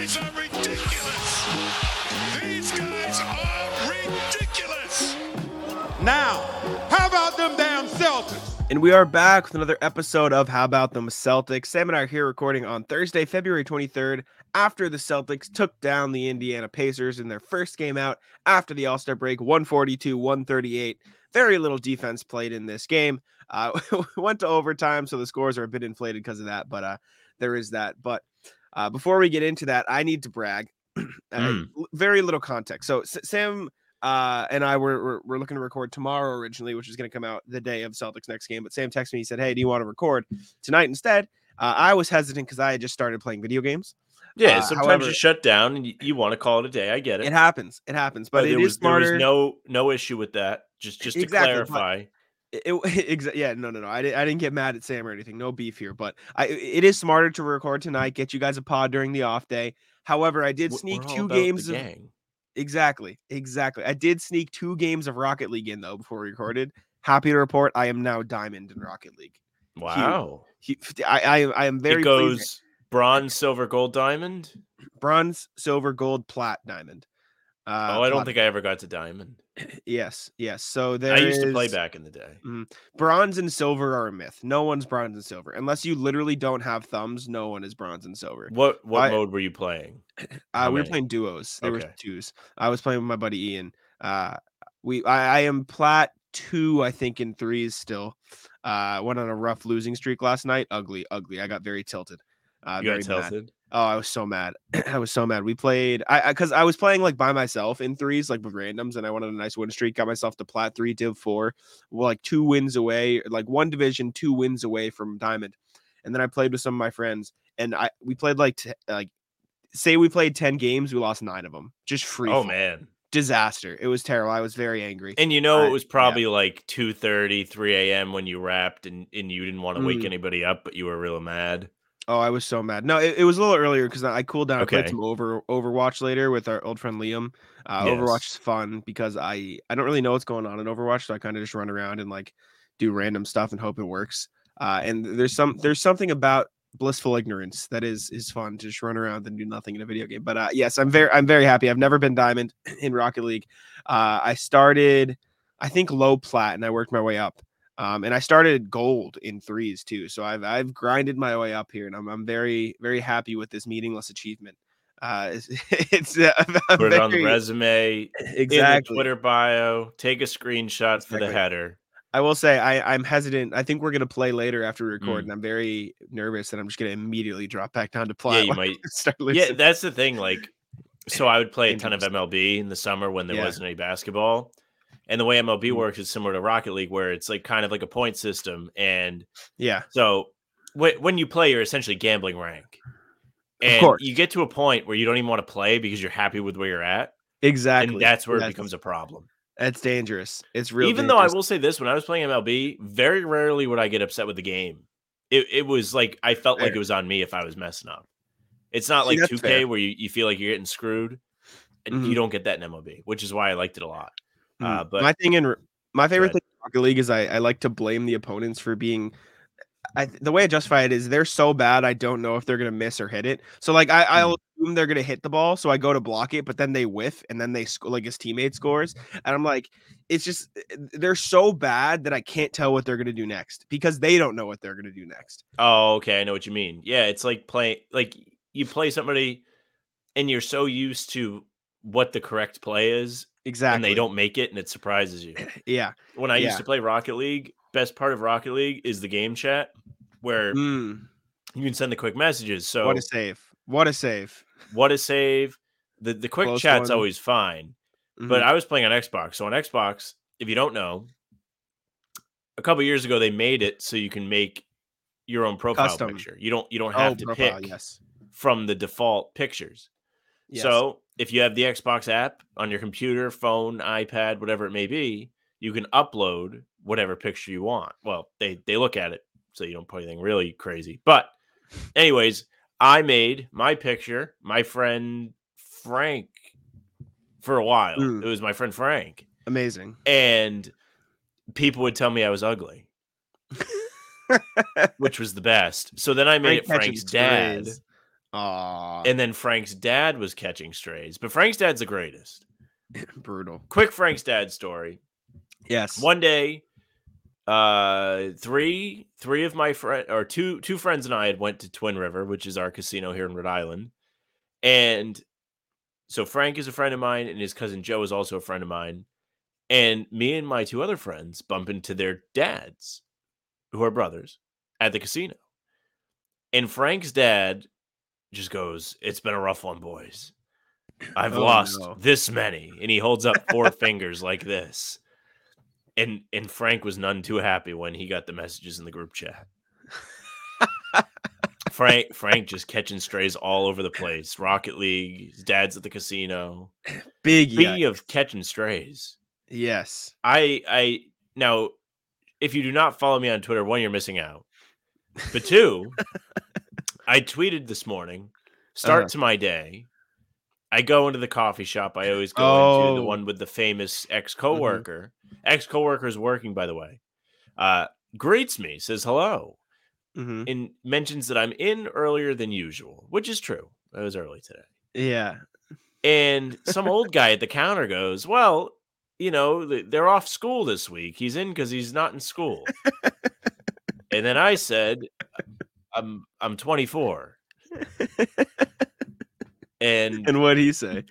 guys are ridiculous. These guys are ridiculous. Now, how about them damn Celtics? And we are back with another episode of How About Them Celtics. Sam and I are here recording on Thursday, February 23rd, after the Celtics took down the Indiana Pacers in their first game out after the All Star break, 142 138. Very little defense played in this game. Uh, went to overtime, so the scores are a bit inflated because of that, but uh, there is that. But uh, before we get into that, I need to brag. Uh, Mm. very little context. So, S- Sam uh, and I were, were, were looking to record tomorrow originally, which is going to come out the day of Celtics next game. But Sam texted me, he said, Hey, do you want to record tonight instead? Uh, I was hesitant because I had just started playing video games. Yeah, Uh, sometimes however- you shut down and you, you want to call it a day. I get it. It happens. It happens. But, but it is was, there was smarter. no no issue with that. Just just to Exactly, but- clarify. It, it- yeah, no, no, no. I, I didn't get mad at Sam or anything. No beef here, but I, it is smarter to record tonight. Get you guys a pod during the off day. However, I did sneak two games of gang. exactly, exactly. I did sneak two games of Rocket League in though before we recorded. Happy to report, I am now diamond in Rocket League. Wow. He, I, I, I am very it pleased. goes bronze, silver, gold, diamond. bronze, silver, gold, plat, diamond. Uh, oh, I don't think I ever got to diamond. Yes, yes. So there I used to play back in the day. Bronze and silver are a myth. No one's bronze and silver unless you literally don't have thumbs. No one is bronze and silver. What what I- mode were you playing? Uh, we were playing duos. There were Okay. twos. I was playing with my buddy Ian. Uh, we I, I am plat two, I think, in threes still. Uh, went on a rough losing streak last night. Ugly, ugly. I got very tilted. Uh, You very got mad. Oh, I was so mad. I was so mad. We played I because I, was playing like by myself in threes, like with randoms, and I wanted a nice win streak. Got myself to plat three, div four, well, like two wins away, like one division, two wins away from diamond. And then I played with some of my friends, and I we played like t- like say we played ten games, we lost nine of them, just free. Oh man. disaster! It was terrible. I was very angry. And you know I- it was yeah. probably like 2 30, 3 a.m. when you wrapped and, and you didn't want to wake Mm. anybody up, but you were real mad. Oh, I was so mad. No, it, it was a little earlier because I cooled down. Okay. I played some over Overwatch later with our old friend Liam. Uh, Overwatch is fun because I I don't really know what's going on in Overwatch, so I kind of just run around and like do random stuff and hope it works. Uh, and there's some there's something about blissful ignorance that is is fun to just run around and do nothing in a video game. But uh, yes, I'm very I'm very happy. I've never been diamond in Rocket League. Uh, I started I think low plat and I worked my way up. Um, and I started gold in threes too. So I've I've grinded my way up here, and I'm I'm very very happy with this meaningless achievement. Uh, it's, it's uh, Put it on the resume, the Exactly. Twitter bio, take a screenshot for the header. I will say I I'm hesitant. I think we're gonna play later after we record, Mm. and I'm very nervous that I'm just gonna immediately drop back down to play. Yeah, you might start Yeah, that's the thing. Like, so I would play a ton of MLB in the summer when there Yeah. wasn't any basketball. And the way MLB Mm. works is similar to Rocket League, where it's like kind of like a point system. And yeah, so wh- when you play, you're essentially gambling rank. And you get to a point where you don't even want to play because you're happy with where you're at. exactly. And that's where it becomes a problem. That's dangerous. It's real. Even though I will say this, when I was playing MLB, very rarely would I get upset with the game. It, it was like I felt like it was on me if I was messing up. It's not See, like that's 2K fair. where you, you feel like you're getting screwed. And Mhm. you don't get that in MLB, which is why I liked it a lot. Uh, but my thing in my favorite thing in Rocket League is I, I like to blame the opponents for being. I, the way I justify it is they're so bad I don't know if they're gonna miss or hit it. So like I, I'll Hmm. assume they're gonna hit the ball, so I go to block it, but then they whiff and then they sc- like his teammate scores, and I'm like, it's just eh, they're so bad that I can't tell what they're gonna do next because they don't know what they're gonna do next. oh, okay, I know what you mean. Yeah, it's like playing like you play somebody and you're so used to what the correct play is, Exactly. and they don't make it, and it surprises you. Yeah. When I Yeah. used to play Rocket League, best part of Rocket League is the game chat where Mm, you can send the quick messages. So what a save! What a save! what a save. The the quick Close chat's one. always fine. But Mhm. I was playing on Xbox. So on Xbox, if you don't know, a couple years ago they made it so you can make your own profile Custom. picture. You don't you don't have Oh, to profile, pick yes. from the default pictures. yes. So if you have the Xbox app on your computer, phone, iPad, whatever it may be, you can upload whatever picture you want. Well, they they look at it so you don't put anything really crazy. But anyways, I made my picture, my friend Frank for a while. Mm. It was my friend Frank. amazing. And people would tell me I was ugly, which was the best. So then I made it Frank's dad. Aw, and then Frank's dad was catching strays. But Frank's dad's the greatest. brutal. Quick Frank's dad story. Yes. One day, uh, three three of my friend or two two friends and I had went to Twin River, which is our casino here in Rhode Island, and so Frank is a friend of mine, and his cousin Joe is also a friend of mine, and me and my two other friends bump into their dads, who are brothers, at the casino, and Frank's dad just goes, "It's been a rough one, boys." I've Oh, lost no. this many, and he holds up four fingers like this and and Frank was none too happy when he got the messages in the group chat. Frank Frank just catching strays all over the place. Rocket League, his dad's at the casino. Big. Speaking of catching strays, Yes. I I now if you do not follow me on Twitter, one, you're missing out. But two, I tweeted this morning, start Uh-huh. to my day. I go into the coffee shop. I always go into the Oh. Mm-hmm. one with the famous ex coworker. Ex coworker is working, by the way. Uh, greets me, says hello, hmm and mentions that I'm in earlier than usual, which is true. I was early today. Yeah. And some old guy at the counter goes, Well, you know, they're off school this week. He's in because he's not in school. and then I said, I'm I'm 24. And And what he say?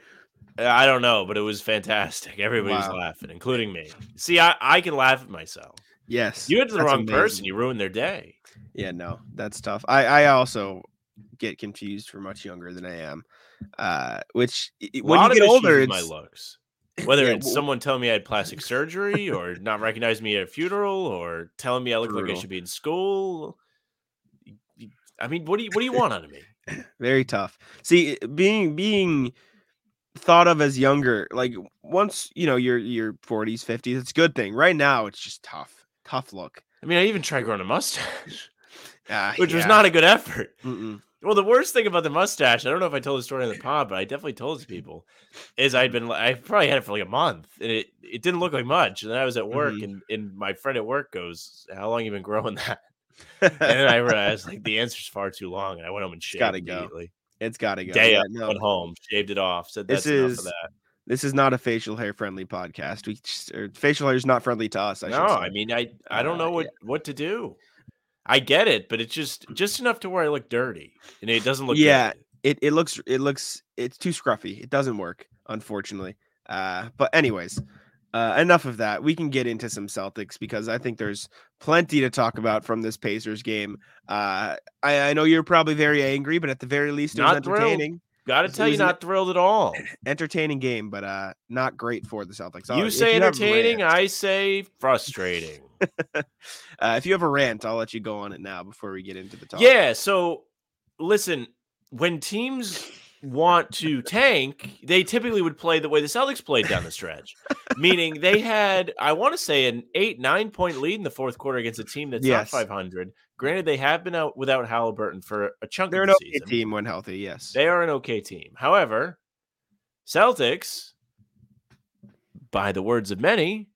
I don't know, but it was fantastic. Everybody was Wow. laughing, including me. See, I, I can laugh at myself. Yes. You went to the wrong person, you ruined their day. Yeah, no, that's tough. I I also get confused for much younger than I am. Uh, which when you get older, with my looks. Whether Yeah, it's w- someone telling me I had plastic surgery or not recognizing me at a funeral or telling me I look like I should be in school. I mean, what do you what do you want out of me? very tough. See, being being thought of as younger, like once you know you're you're 40s, 50s, it's a good thing. Right now, it's just tough, tough look. I mean, I even tried growing a mustache, Uh, which was not a good effort. Mm-mm. Well, the worst thing about the mustache, I don't know if I told the story on the pod, but I definitely told it to people, is I'd been I probably had it for like a month and it, it didn't look like much. And then I was at work Mhm. and, and my friend at work goes, How long you been growing that? And then I realized like the answer's far too long. And I went home and shaved gotta go. it's got to go. Day Yeah, up, no, went home, shaved it off, said This is-. This is not a facial hair friendly podcast. We just, or facial hair is not friendly to us. I no, should say. I mean I I don't Uh, know what, what to do. I get it, but it's just just enough to where I look dirty. And it doesn't look Yeah, good. it it looks it looks it's too scruffy. It doesn't work, unfortunately. Uh, but anyways, uh, enough of that. We can get into some Celtics because I think there's plenty to talk about from this Pacers game. Uh, I, I know you're probably very angry, but at the very least, it was Not entertaining. Gotta tell you, not thrilled at all. Entertaining game, but uh, not great for the Celtics. Uh, You say a entertaining, rant- I say frustrating. uh, if you have a rant, I'll let you go on it now before we get into the talk. yeah, so listen, when teams want to tank, they typically would play the way the Celtics played down the stretch. Meaning they had, I want to say, an eight, nine point lead in the fourth quarter against a team that's Yes. not 500. Granted, they have been out without Haliburton for a chunk they're of an the okay season. team when healthy. Yes, They are an okay team. However, Celtics, by the words of many,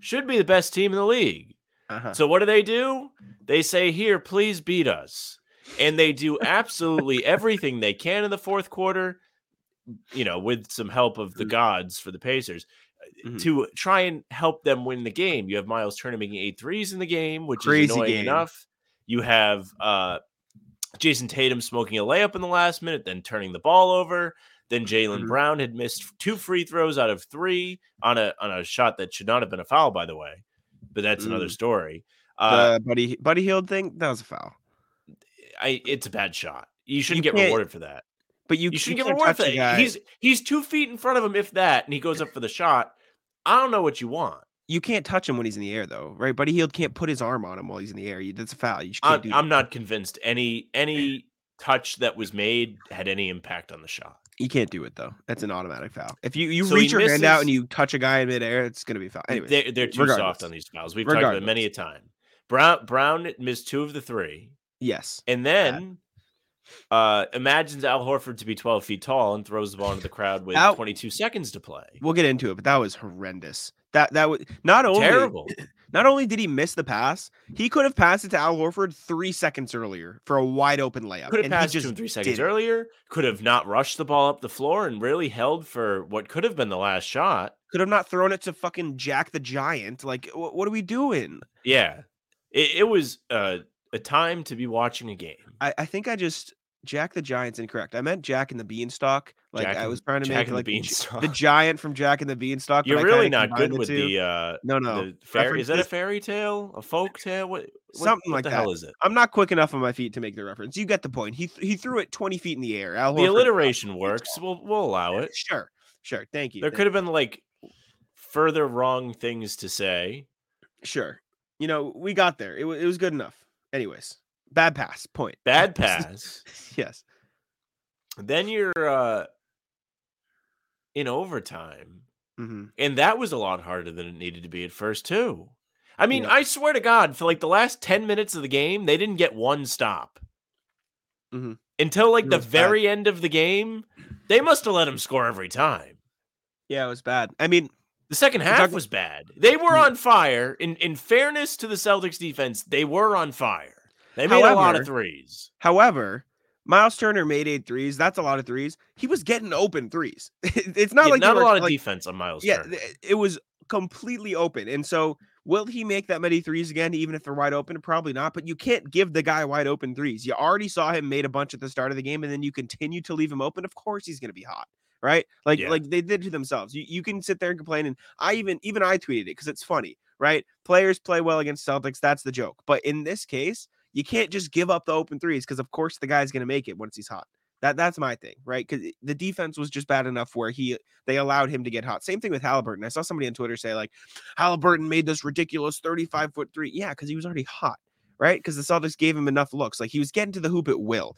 should be the best team in the league. uh-huh. So what do they do? They say, "Here, please beat us," and they do absolutely everything they can in the fourth quarter. You know, with some help of the Mhm. gods for the Pacers, uh, Mhm. to try and help them win the game. You have Miles Turner making eight threes in the game, which Crazy is annoying game. enough. You have uh, Jayson Tatum smoking a layup in the last minute, then turning the ball over. Then Jaylen Mhm. Brown had missed two free throws out of three on a on a shot that should not have been a foul, by the way. But that's another Mm. story. Uh, the buddy buddy Hield thing that was a foul. I it's a bad shot. You shouldn't You get rewarded for that. But you, You, shouldn't you get rewarded for that. guy. He's he's two feet in front of him, if that, and he goes up for the shot. I don't know what you want. you can't touch him when he's in the air, though, right? Buddy Hield can't put his arm on him while he's in the air. That's a foul. You can't I'm, I'm not convinced any any touch that was made had any impact on the shot. You can't do it though. That's an automatic foul. If you you So reach your hand out and you touch a guy in midair, it's gonna be a foul. Anyway, They're, they're too regardless. soft on these fouls. We've talked about it many a time. Brown Brown missed two of the three, yes, and then uh imagines Al Horford to be 12 feet tall and throws the ball into the crowd with Al- 22 seconds to play. we'll get into it, but that was horrendous. That that was not only Terrible. Not only did he miss the pass, he could have passed it to Al Horford three seconds earlier for a wide open layup. Could have passed to just him three seconds didn't. earlier. Could have not rushed the ball up the floor and really held for what could have been the last shot. Could have not thrown it to fucking Jack the Giant. Like, wh- what are we doing? Yeah, it, it was uh, a time to be watching a game. I, I think I just Jack the Giant's incorrect. I meant Jack and the Beanstalk. Like Jack I was trying to Jack make the like the, Beanstalk. the giant from Jack and the Beanstalk. You're really not good with two. the uh, no no the fairy. Is that a fairy tale? A folk tale? What, what- Something what like the that. hell is it? I'm not quick enough on my feet to make the reference. You get the point. He th- he threw it 20 feet in the air. Al The alliteration works. We'll we'll allow it. Sure, sure. Thank you. There thank could have been like further wrong things to say. Sure. You know, we got there. It, wa- it was good enough. Anyways, bad pass. Point. Bad pass. yes. then you're uh in overtime. hmm And that was a lot harder than it needed to be at first, too. I mean, Yeah. I swear to God, for like the last 10 minutes of the game, they didn't get one stop. Mhm. Until like It the was bad. very end of the game, they must have let him score every time. Yeah, it was bad. I mean, The second half talking- was bad. They were Mm. on fire. In in fairness to the Celtics defense, they were on fire. They made a lot of threes. however, Miles Turner made eight threes. That's a lot of threes. He was getting open threes. it's not Yeah, like not a were, lot of like, defense on Miles Yeah, Turner. it was completely open. And so, will he make that many threes again, even if they're wide open? Probably not. But you can't give the guy wide open threes. You already saw him made a bunch at the start of the game, and then you continue to leave him open. Of course, he's going to be hot, right? Like, Yeah. like they did to themselves. You, you can sit there and complain, and I even even I tweeted it because it's funny, right? Players play well against Celtics. That's the joke. But in this case, you can't just give up the open threes because, of course, the guy's going to make it once he's hot. That that's my thing, right? Because the defense was just bad enough where he they allowed him to get hot. Same thing with Haliburton. I saw somebody on Twitter say like Haliburton made this ridiculous 35 foot three. Yeah, because he was already hot, right? Because the Celtics gave him enough looks. Like he was getting to the hoop at will.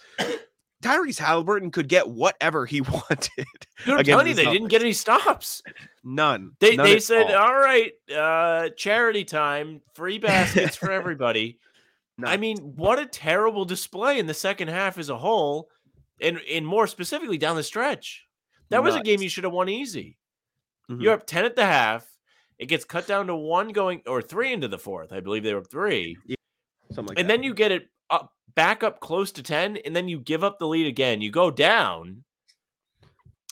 Tyrese Haliburton could get whatever he wanted. Dude, I'm telling you, the they didn't get any stops. None. They None they said, all. all right, uh, charity time, free baskets for everybody. I mean, what a terrible display in the second half as a whole, and and more specifically down the stretch. That was a game you should have won easy. Mhm. You're up 10 at the half. It gets cut down to one going or three into the fourth. I believe they were three. something like and that. then you get it up back up close to 10, and then you give up the lead again. You go down.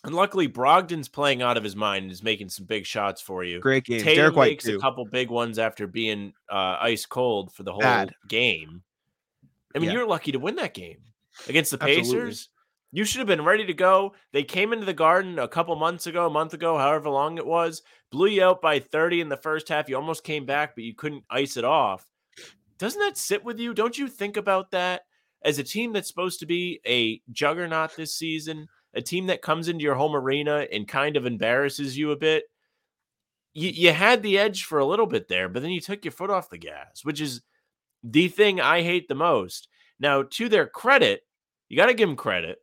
And luckily, Brogdon's playing out of his mind and is making some big shots for you. great game. Tatum Derek White makes too. a couple big ones after being uh, ice cold for the whole Bad. game. I mean, Yeah. you're lucky to win that game against the Absolutely. Pacers. You should have been ready to go. They came into the Garden a couple months ago, a month ago, however long it was, blew you out by 30 in the first half. You almost came back, but you couldn't ice it off. Doesn't that sit with you? Don't you think about that as a team that's supposed to be a juggernaut this season, a team that comes into your home arena and kind of embarrasses you a bit? You, you had the edge for a little bit there, but then you took your foot off the gas, which is the thing I hate the most. Now, to their credit, you got to give them credit.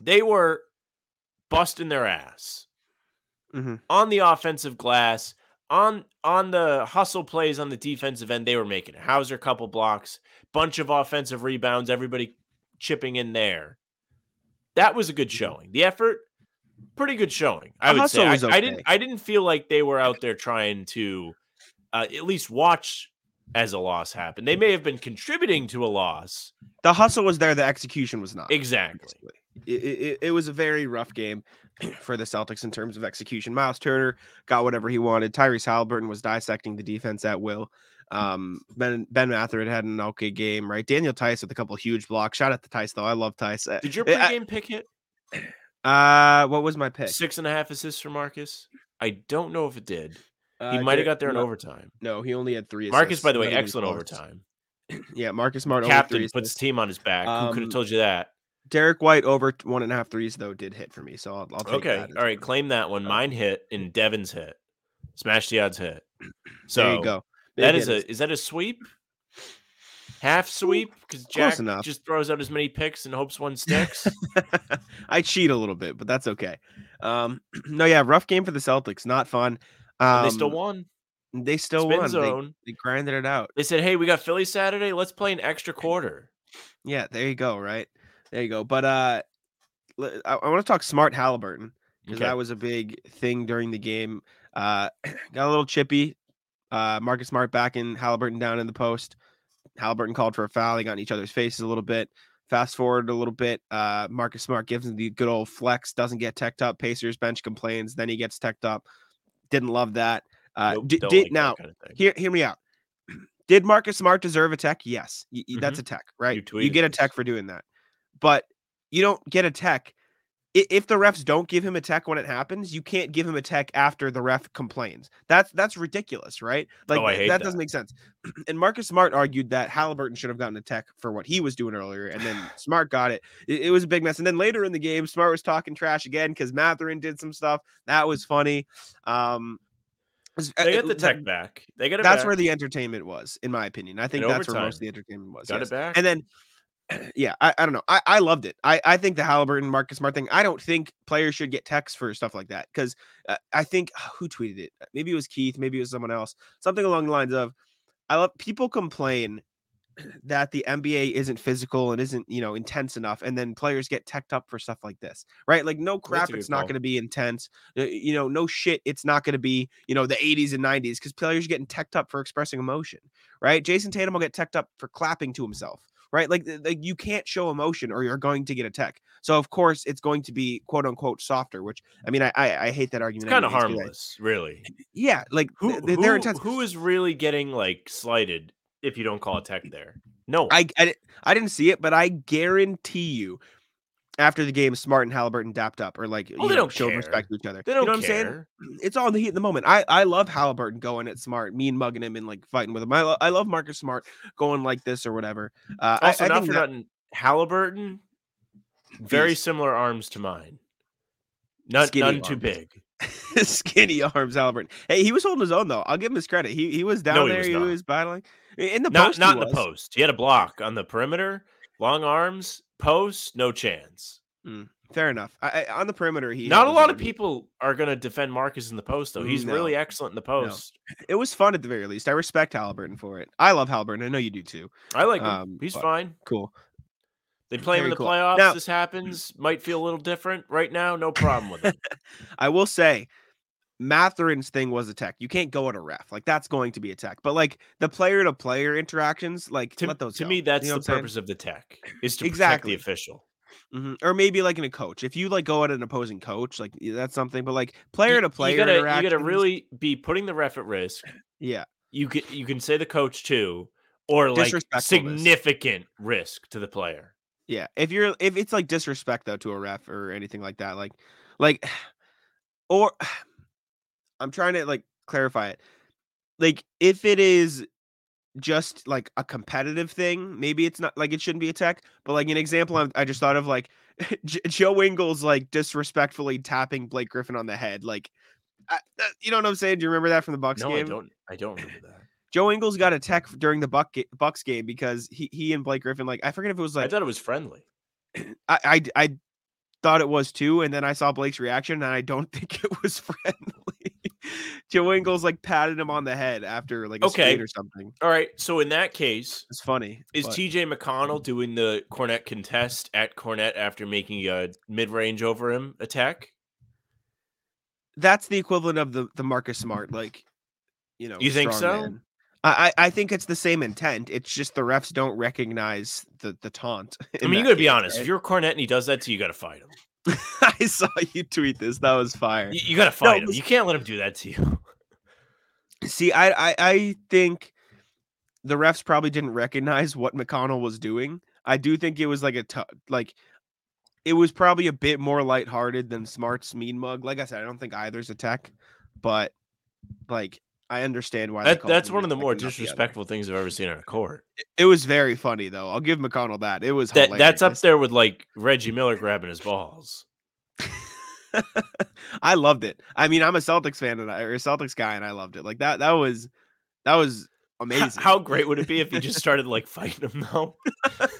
They were busting their ass Mhm. on the offensive glass, on on the hustle plays on the defensive end. They were making it. Hauser couple blocks, bunch of offensive rebounds, everybody chipping in there. That was a good showing. The effort, pretty good showing. I The would say. I, was I didn't. I didn't feel like they were out there trying to uh, at least watch as a loss happen. They may have been contributing to a loss. The hustle was there. The execution was not. Exactly. It, it, it was a very rough game for the Celtics in terms of execution. Miles Turner got whatever he wanted. Tyrese Haliburton was dissecting the defense at will. Um, Ben Ben Mathurin had an okay game, right? Daniel Theis with a couple huge blocks. Shout out to Theis though. I love Theis. Uh, Did your I- pregame pick hit? Uh, what was my pick? Six and a half assists for Marcus. I don't know if it did. Uh, He might have got there in no, overtime. No, he only had three. Marcus, assists. by the way, excellent overtime. Yeah, Marcus Smart Captain puts the team on his back. Who could have Um, told you that? Derek White over one and a half threes though did hit for me, so I'll, I'll take Okay, that all right. Claim that one. Mine hit and Devin's hit. Smash the odds hit. So there you go. that Big is hitters. a is that a sweep? Half sweep because Jack just throws out as many picks and hopes one sticks. I cheat a little bit, but that's okay. Um, no, yeah, rough game for the Celtics. Not fun. Um, they still won. They still Spin won. They, they grinded it out. They said, "Hey, we got Philly Saturday. Let's play an extra quarter." Yeah, there you go. Right there you go. But uh, l- I, want to talk smart Haliburton because Okay. that was a big thing during the game. Uh, got a little chippy. Uh, Marcus Smart backing Haliburton down in the post. Haliburton called for a foul. They got in each other's faces a little bit. Fast forward a little bit. Uh, Marcus Smart gives him the good old flex, doesn't get teched up. Pacers bench complains. Then he gets teched up. Didn't love that. Uh, Nope, di- did like now kind of hear hear me out. Did Marcus Smart deserve a tech? Yes, Y- y- that's a tech, right? You, tweeted get a tech for doing that, but you don't get a tech if the refs don't give him a tech when it happens. You can't give him a tech after the ref complains. That's that's ridiculous, right? Like Oh, that, that. doesn't make sense. And Marcus Smart argued that Haliburton should have gotten a tech for what he was doing earlier, and then Smart got it. it. It was a big mess. And then later in the game, Smart was talking trash again because Mathurin did some stuff that was funny. Um, They uh, get the tech back. They get it that's back. where the entertainment was, in my opinion. I think In that's where most of the entertainment was. got yes. it back. And then, yeah, I, I don't know. I, I loved it. I, I think the Haliburton Marcus Smart thing. I don't think players should get texts for stuff like that because uh, I think who tweeted it? Maybe it was Keith. Maybe it was someone else. Something along the lines of, I love people complain that the NBA isn't physical and isn't you know intense enough, and then players get teched up for stuff like this, right? Like no crap, it's not going to be intense. Uh, You know, no shit, it's not going to be you know the 80s and 90s because players are getting teched up for expressing emotion, right? Jayson Tatum will get teched up for clapping to himself, right? Like, like you can't show emotion or you're going to get a tech. So of course it's going to be quote unquote softer, which I mean I I, I hate that argument. it's kind of anyways, 'cause I- harmless, really. Yeah, like Who, who, intense. who is really getting like slighted if you don't call a tech there? No. I, I I didn't see it, but I guarantee you, after the game, Smart and Haliburton dapped up or like Oh, you they know, don't showed care. respect to each other. they don't know what I'm saying? care. It's all in the heat of the moment. I I love Haliburton going at Smart, mean mugging him and like fighting with him. I, lo- I love Marcus Smart going like this or whatever. Uh, Also, I, not think for that- Haliburton, very Beast. similar arms to mine. None, Skinny none too big. skinny arms Haliburton. Hey, he was holding his own though. I'll give him his credit. He he was down No, he there. was He not. was battling in the Not post. not in the post. He had a block on the perimeter, long arms, post, no chance. Fair enough. I, I, on the perimeter, he Not a lot of people are going to defend Marcus in the post, though. He's No. really excellent in the post. It was fun at the very least. I respect Haliburton for it. I love Haliburton. I know you do too. I like him. Um, He's fine. Cool. They play him in the cool. playoffs. Now- this happens. Might feel a little different right now. No problem with it. I will say, Mathurin's thing was a tech. You can't go at a ref. Like that's going to be a tech. But like the player to player interactions, like to, let those to go. me, You that's know the I'm saying? purpose of the tech is to Exactly. protect the official. Mhm. Or maybe like in a coach. If you like go at an opposing coach, like that's something. But like player to player you gotta, you gotta really be putting the ref at risk. yeah. You can you can say the coach too, or like significant risk to the player. Yeah, if you're if it's like disrespect though to a ref or anything like that, like like or I'm trying to like clarify it. Like if it is just like a competitive thing, maybe it's not like it shouldn't be a tech, but like an example I, I just thought of like J- Joe Ingles like disrespectfully tapping Blake Griffin on the head, like I, that- you know what I'm saying? Do you remember that from the Bucks No, game? I don't. I don't remember that. Joe Ingles got a tech during the Buck Bucks game because he he and Blake Griffin like I forget if it was like I thought it was friendly. I, I I thought it was too, and then I saw Blake's reaction, and I don't think it was friendly. Joe Ingles like patted him on the head after like a Okay. or something. All right. So in that case, It's funny. is but- TJ McConnell doing the Kornet contest at Kornet after making a mid range over him attack? that's the equivalent of the the Marcus Smart, like you know. You think so? man. I I think it's the same intent. It's just the refs don't recognize the the taunt. I mean, you gotta be case, honest. If you're Kornet and he does that to you, you gotta fight him. I saw you tweet this. That was fire. You, you gotta fight him. You can't let him do that to you. See, I, I I think the refs probably didn't recognize what McConnell was doing. I do think it was like a t- like it was probably a bit more lighthearted than Smart's mean mug. Like I said, I don't think either's a tech, but like I understand why. That, that's one of the more disrespectful things I've ever seen on a court. It was very funny though. I'll give McConnell that. It was That that's up there with like Reggie Miller grabbing his balls. I loved it. I mean, I'm a Celtics fan and I, or a Celtics guy, and I loved it. Like that. That was that was amazing. How great would it be if he just started like fighting him though?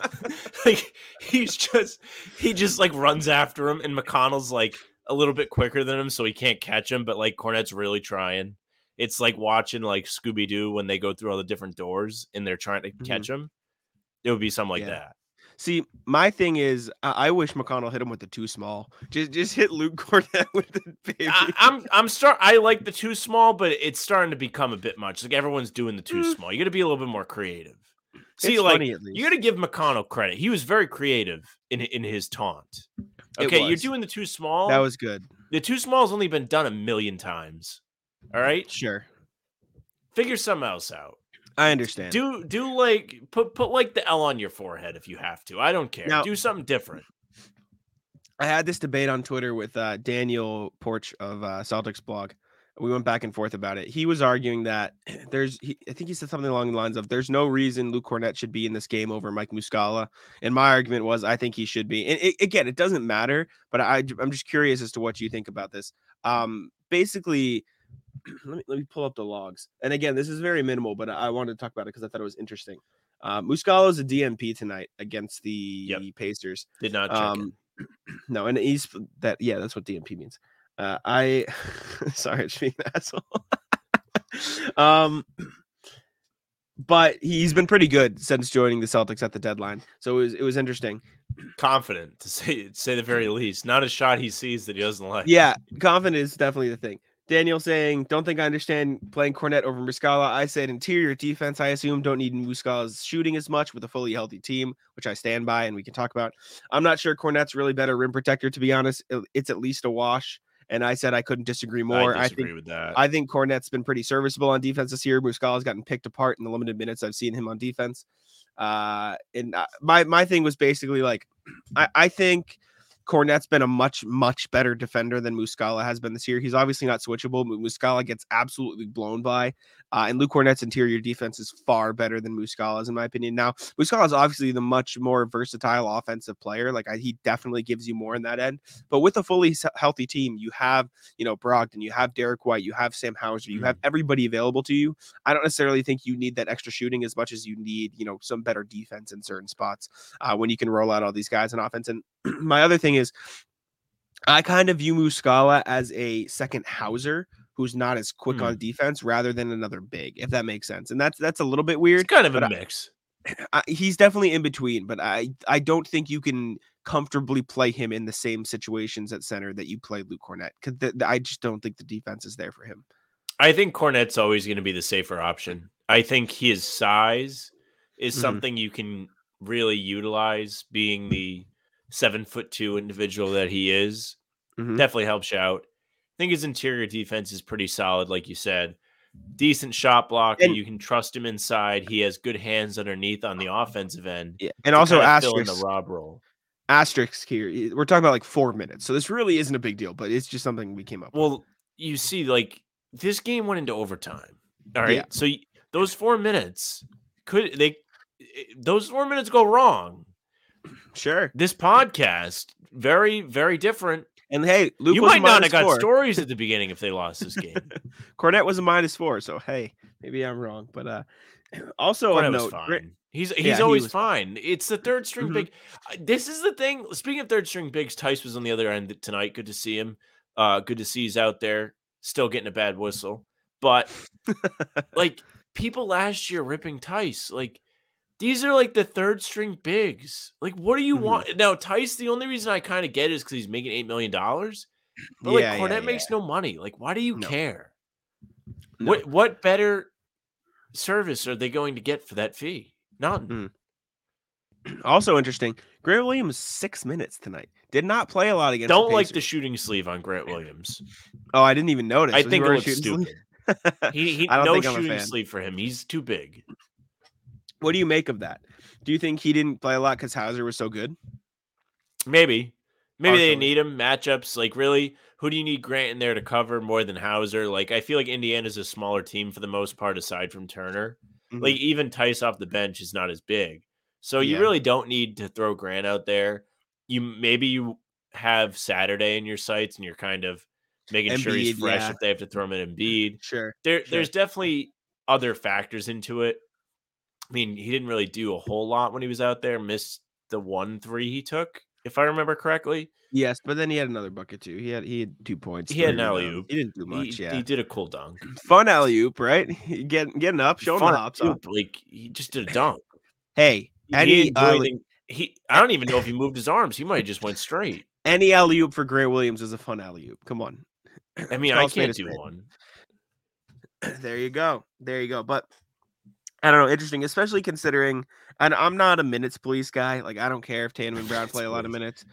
like he's just he just like runs after him, and McConnell's like a little bit quicker than him, so he can't catch him. But like Kornet's really trying. It's like watching like Scooby Doo when they go through all the different doors and they're trying to catch him. It would be something like Yeah. that. See, my thing is, I, I wish McConnell hit him with the too small. Just just hit Luke Kornet with the baby. I, I'm I'm start. I like the too small, but it's starting to become a bit much. Like everyone's doing the too Mm. small. You got to be a little bit more creative. See, It's like funny you got to give McConnell credit. He was very creative in in his taunt. Okay, you're doing the too small. that was good. the too small has only been done a million times. All right, Sure, figure something else out. I understand. Do do like put put like the L on your forehead if you have to. I don't care. Now- do something different. I had this debate on Twitter with uh, Daniel Porch of uh, Celtics blog. We went back and forth about it. He was arguing that there's, he, I think he said something along the lines of, "There's no reason Luke Kornet should be in this game over Mike Muscala." And my argument was, I think he should be. And it, again, it doesn't matter, but I, I'm just curious as to what you think about this. Um, basically, let me let me pull up the logs. And again, this is very minimal, but I wanted to talk about it because I thought it was interesting. Uh, Muscala is a DNP tonight against the Yep. Pacers. Did not. Um, no, and he's that. Yeah, that's what DNP means. Uh, I sorry, I'm being an asshole. um, but he's been pretty good since joining the Celtics at the deadline. So it was it was interesting. confident to say say the very least. Not a shot he sees that he doesn't like. Yeah, confident is definitely the thing. Daniel saying, "Don't think I understand playing Kornet over Muscala." I said, "Interior defense. I assume don't need Muscala's shooting as much with a fully healthy team, which I stand by, and we can talk about." I'm not sure Kornet's really better rim protector. To be honest, it's at least a wash. And I said I couldn't disagree more. I I, think with that. I think Kornet's been pretty serviceable on defense this year. Muscala's gotten picked apart in the limited minutes I've seen him on defense. Uh, and uh, my my thing was basically like, I, I think Kornet's been a much much better defender than Muscala has been this year. He's obviously not switchable. but Muscala gets absolutely blown by, uh, and Luke Kornet's interior defense is far better than Muscala's in my opinion. Now Muscala is obviously the much more versatile offensive player. Like I, he definitely gives you more in that end. But with a fully healthy team, you have you know Brogdon, you have Derek White, you have Sam Hauser, you have everybody available to you. I don't necessarily think you need that extra shooting as much as you need, you know, some better defense in certain spots uh, when you can roll out all these guys in offense. And my other thing is, I kind of view Muscala as a second Hauser who's not as quick Hmm. on defense rather than another big, if that makes sense. And that's that's a little bit it's weird. kind of a but I- mix. I, he's definitely in between, but I I don't think you can comfortably play him in the same situations at center that you play Luke Kornet because I just don't think the defense is there for him. I think Kornet's always going to be the safer option. I think his size is Mhm. something you can really utilize, being the seven foot two individual that he is. Mhm. Definitely helps you out. I think his interior defense is pretty solid, like you said. Decent shot blocker. And- you can trust him inside. He has good hands underneath on the offensive end. Yeah, and also fill in asterisk the Rob role. asterisk here. We're talking about like four minutes, so this really isn't a big deal, but it's just something we came up. with. Well, you see, like this game went into overtime. All right, Yeah. so those four minutes could they? Those four minutes go wrong. Sure. This podcast very very different. And hey, Luke you a might not have got stories at the beginning if they lost this game. Kornet was a minus four, so hey, maybe I'm wrong, but uh, also Kornet was note, fine. Gra- He's Yeah, he's he always fine. fine. It's the third string Mhm. big. uh, This is the thing. Speaking of third string bigs, Theis was on the other end tonight. Good to see him. Uh, good to see he's out there still getting a bad whistle. But like people last year ripping Theis, like these are like the third string bigs. Like, what do you Mhm. want now? Theis, the only reason I kind of get is because he's making eight million dollars. But like Yeah, yeah, makes yeah. no money. Like, why do you No. care? No. What what better service are they going to get for that fee? None. Mm. also interesting. Grant Williams six minutes tonight. Did not play a lot against. Don't the like the shooting sleeve on Grant Williams. Oh, I didn't even notice. I Was think it looks stupid. He, he I don't no think I'm a shooting sleeve for him. He's too big. What do you make of that? Do you think he didn't play a lot because Hauser was so good? Maybe. Maybe they need him. Matchups. Like, really, who do you need Grant in there to cover more than Hauser? Like, I feel like Indiana's a smaller team for the most part, aside from Turner. Mhm. Like, even Theis off the bench is not as big. So you Yeah. really don't need to throw Grant out there. You maybe you have Saturday in your sights and you're kind of making sure he's fresh yeah. if they have to throw him in Embiid. Sure. there Sure. there's definitely other factors into it. I mean, he didn't really do a whole lot when he was out there. Missed the one three he took, if I remember correctly. Yes, but then he had another bucket too. He had he had two points. He had an rebounds. alley-oop. He didn't do He, much. yeah, he did a cool dunk. fun alley oop, right? Getting getting up, showing Fun the hops alley-oop, Like he just did a dunk. Hey, He any alley- he I don't even know if he moved his arms. He might have just went straight. Any alley oop for Grant Williams is a fun alley oop. Come on. I mean, Call I can't do one. there you go. There you go. But I don't know, interesting, especially considering and I'm not a minutes police guy. Like I don't care if Tatum and Brown play a lot of minutes.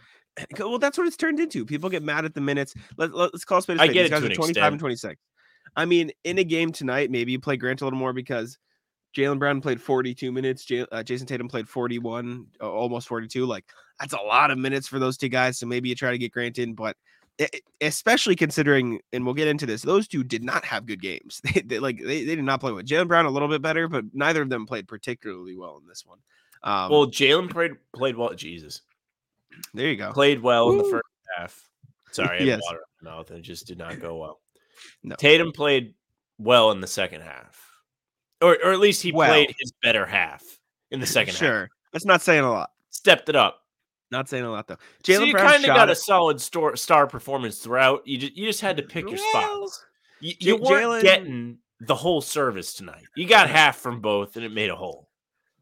Well, that's what it's turned into. People get mad at the minutes. Let, us call a I get These it guys are 25 extent. and 26. I mean, in a game tonight, maybe you play Grant a little more because Jaylen Brown played 42 minutes. J- uh, Jayson Tatum played 41, uh, almost 42. Like that's a lot of minutes for those two guys. So maybe you try to get Grant in, but especially considering, and we'll get into this, those two did not have good games. They, they- like they, they did not play well. Jaylen Brown a little bit better, but neither of them played particularly well in this one. Um, Well, Jaylen played played well. Jesus, there you go. played well in the first half. Sorry, I Yes. water in my mouth and it just did not go well. No. Tatum played well in the second half, or or at least he Well. played his better half in the second half. Sure, that's not saying a lot. Stepped it up. Not saying a lot though. so Jaylen you kind of got a solid star star performance throughout. You just you just had to pick your Well, spots. You, J- weren't Jaylen- getting the whole service tonight. You got half from both, and it made a whole.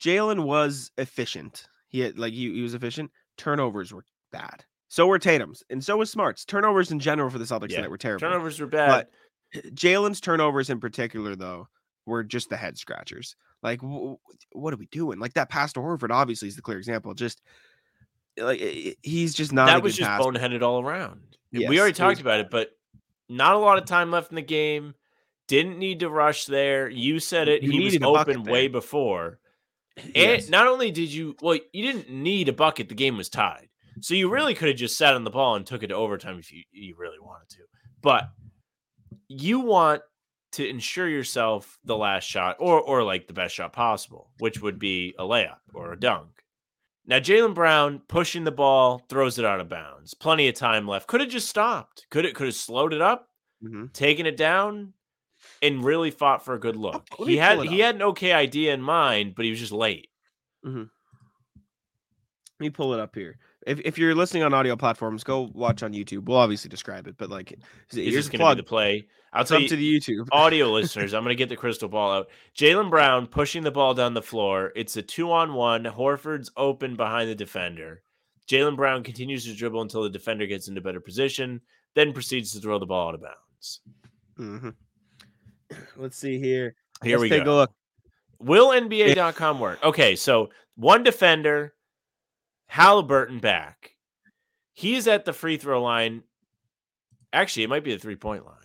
Jaylen was efficient. He had like he, he was efficient. Turnovers were bad. So were Tatum's, and so was Smart's. Turnovers in general for the Celtics Yeah, tonight were terrible. Turnovers were bad. But Jaylen's turnovers in particular, though, were just the head scratchers. Like, w- what are we doing? Like that pass to Horford, obviously, is the clear example. Just like i- he's just not. that was just passer. boneheaded all around. Yes, we already talked about it, but not a lot of time left in the game. Didn't need to rush there. You said it. You he was needed a bucket open way there. before. And Yes. not only did you, well, you didn't need a bucket. The game was tied, so you really could have just sat on the ball and took it to overtime if you you really wanted to. But you want to ensure yourself the last shot, or or like the best shot possible, which would be a layup or a dunk. Now Jaylen Brown pushing the ball, throws it out of bounds. Plenty of time left. Could have just stopped. Could it could have slowed it up, Mhm. taken it down, and really fought for a good look. me He had he had an okay idea in mind, but he was just late. Let me pull it up here. If, if you're listening on audio platforms, go watch on YouTube. We'll obviously describe it, but like, here's going to be the play? I'll tell you, to the YouTube. audio listeners, I'm going to get the crystal ball out. Jaylen Brown pushing the ball down the floor. It's a two on one. Horford's open behind the defender. Jaylen Brown continues to dribble until the defender gets into better position, then proceeds to throw the ball out of bounds. Mhm. Let's see here. Here Let's we take go. a look. Will NBA.com work? Okay, so one defender, Haliburton back. He's at the free throw line. Actually, it might be the three point line.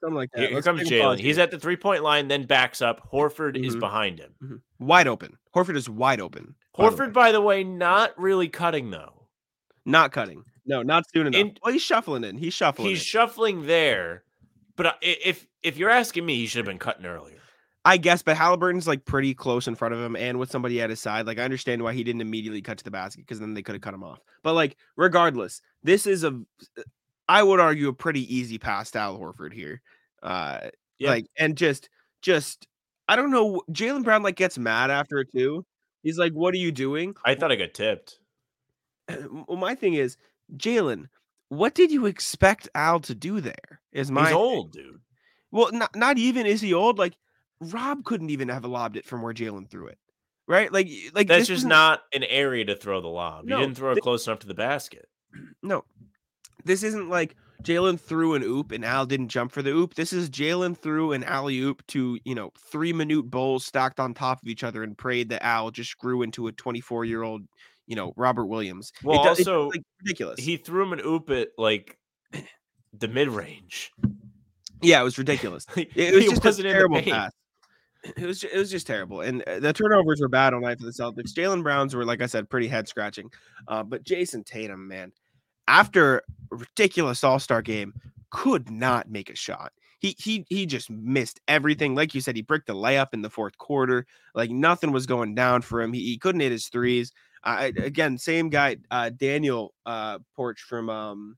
Something like that. Here, here comes take a pause Jaylen. He's at the three point line, then backs up. Horford is Mhm. behind him. Mhm. wide open. Horford is wide open. by the way. Horford, by the way, not really cutting though. not cutting. No, not soon enough. In- well, he's shuffling in. He's shuffling. He's in. shuffling there, but if if you're asking me, he should have been cutting earlier. I guess, but Haliburton's like pretty close in front of him, and with somebody at his side, like I understand why he didn't immediately cut to the basket because then they could have cut him off. But like, regardless, this is a, I would argue a pretty easy pass to Al Horford here. Uh, Yeah. like, and just, just, I don't know. Jaylen Brown like gets mad after it too. He's like, "What are you doing?" I thought I got tipped. well, my thing is, Jaylen, what did you expect Al to do there? Is my He's old, dude. well, not not even is he old. Like Rob couldn't even have lobbed it from where Jaylen threw it, right? Like like That's this just not an area to throw the lob. No, you didn't throw it thi- close enough to the basket. no. This isn't like Jaylen threw an oop and Al didn't jump for the oop. This is Jaylen threw an alley oop to you know three minute bowls stacked on top of each other and prayed that Al just grew into a twenty four year old you know Robert Williams. It Well, it's, also, like ridiculous. He threw him an oop at like the mid range. yeah, it was ridiculous. It, It was just a terrible pass. It was ju- it was just terrible, and uh, the turnovers were bad all night for the Celtics. Jaylen Browns were, like I said, pretty head scratching. Uh, but Jayson Tatum, man, after ridiculous All Star game, could not make a shot. He he he just missed everything. Like you said, he bricked the layup in the fourth quarter. Like nothing was going down for him. He, he couldn't hit his threes. Again, same guy, uh, Daniel uh, Porch from um,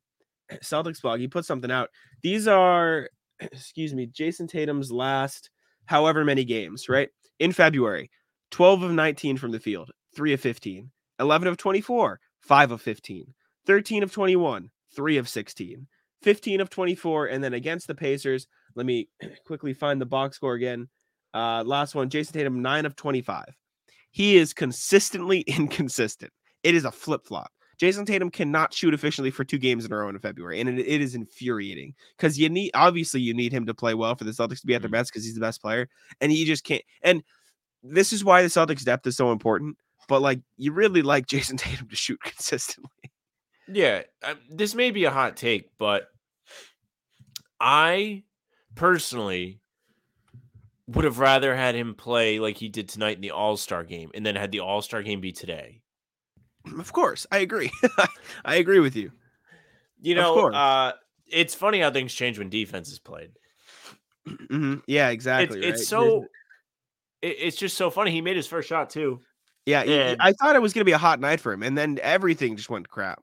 Celtics blog. He put something out. These are, excuse me, Jayson Tatum's last however many games, right? In February, 12 of 19 from the field, 3 of 15, 11 of 24, 5 of 15, 13 of 21, 3 of 16, 15 of 24, and then against the Pacers, let me quickly find the box score again. Uh, last one, Jayson Tatum, 9 of 25. he is consistently inconsistent. It is a flip flop. Jayson Tatum cannot shoot efficiently for two games in a row in February, and it, it is infuriating because you need obviously you need him to play well for the Celtics to be at their Mhm. best because he's the best player, and he just can't. And this is why the Celtics depth is so important. But like, you really like Jayson Tatum to shoot consistently. Yeah, um, this may be a hot take, but I personally would have rather had him play like he did tonight in the All Star game, and then had the All Star game be today. Of course, I agree. I agree with you. You know, uh, it's funny how things change when defense is played. Mhm. Yeah, exactly. it's right? it's so it, it's just so funny. He made his first shot too. yeah. and- I thought it was gonna be a hot night for him, and then everything just went crap.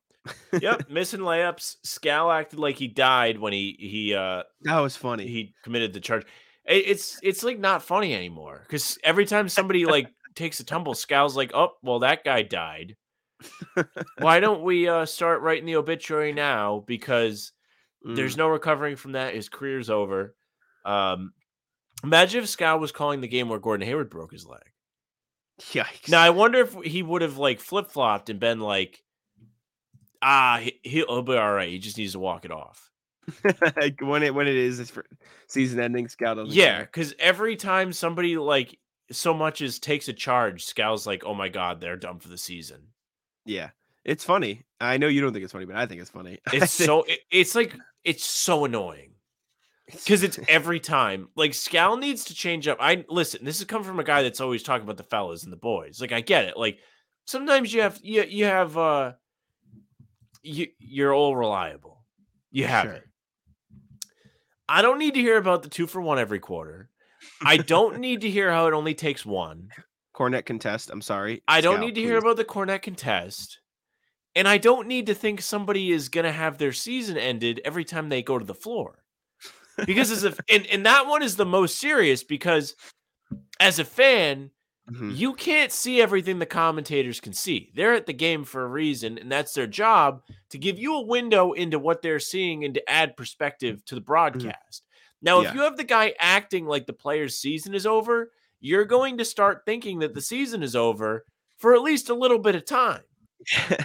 Yep, missing layups. Scal acted like he died when he he uh That was funny. he committed the charge. It, it's it's like not funny anymore because every time somebody like takes a tumble, Scal's like, oh well, that guy died. Why don't we uh start writing the obituary now? Because there's Mm. no recovering from that. His career's over. Um, imagine if Scal was calling the game where Gordon Hayward broke his leg. Yikes. Now I wonder if he would have like flip flopped and been like, ah, he, he'll be all right. He just needs to walk it off. when it when it is it's for season ending, Scal doesn't Yeah, because every time somebody like so much as takes a charge, Scal's like, oh my god, they're done for the season. Yeah. It's funny. I know you don't think it's funny, but I think it's funny. It's so it- it's like it's so annoying because it's every time. Like Scal needs to change up. I listen. This has come from a guy that's always talking about the fellas and the boys. Like I get it. Like sometimes you have you you have uh you you're all reliable. You have Sure. it. I don't need to hear about the two for one every quarter. I don't need to hear how it only takes one. Kornet contest. I'm sorry. I don't Scal, need to hear about the Kornet contest. And I don't need to think somebody is going to have their season ended every time they go to the floor. Because as if and, and that one is the most serious because as a fan, Mhm. you can't see everything the commentators can see. They're at the game for a reason, and that's their job to give you a window into what they're seeing and to add perspective to the broadcast. Now, if you have the guy acting like the player's season is over, you're going to start thinking that the season is over for at least a little bit of time.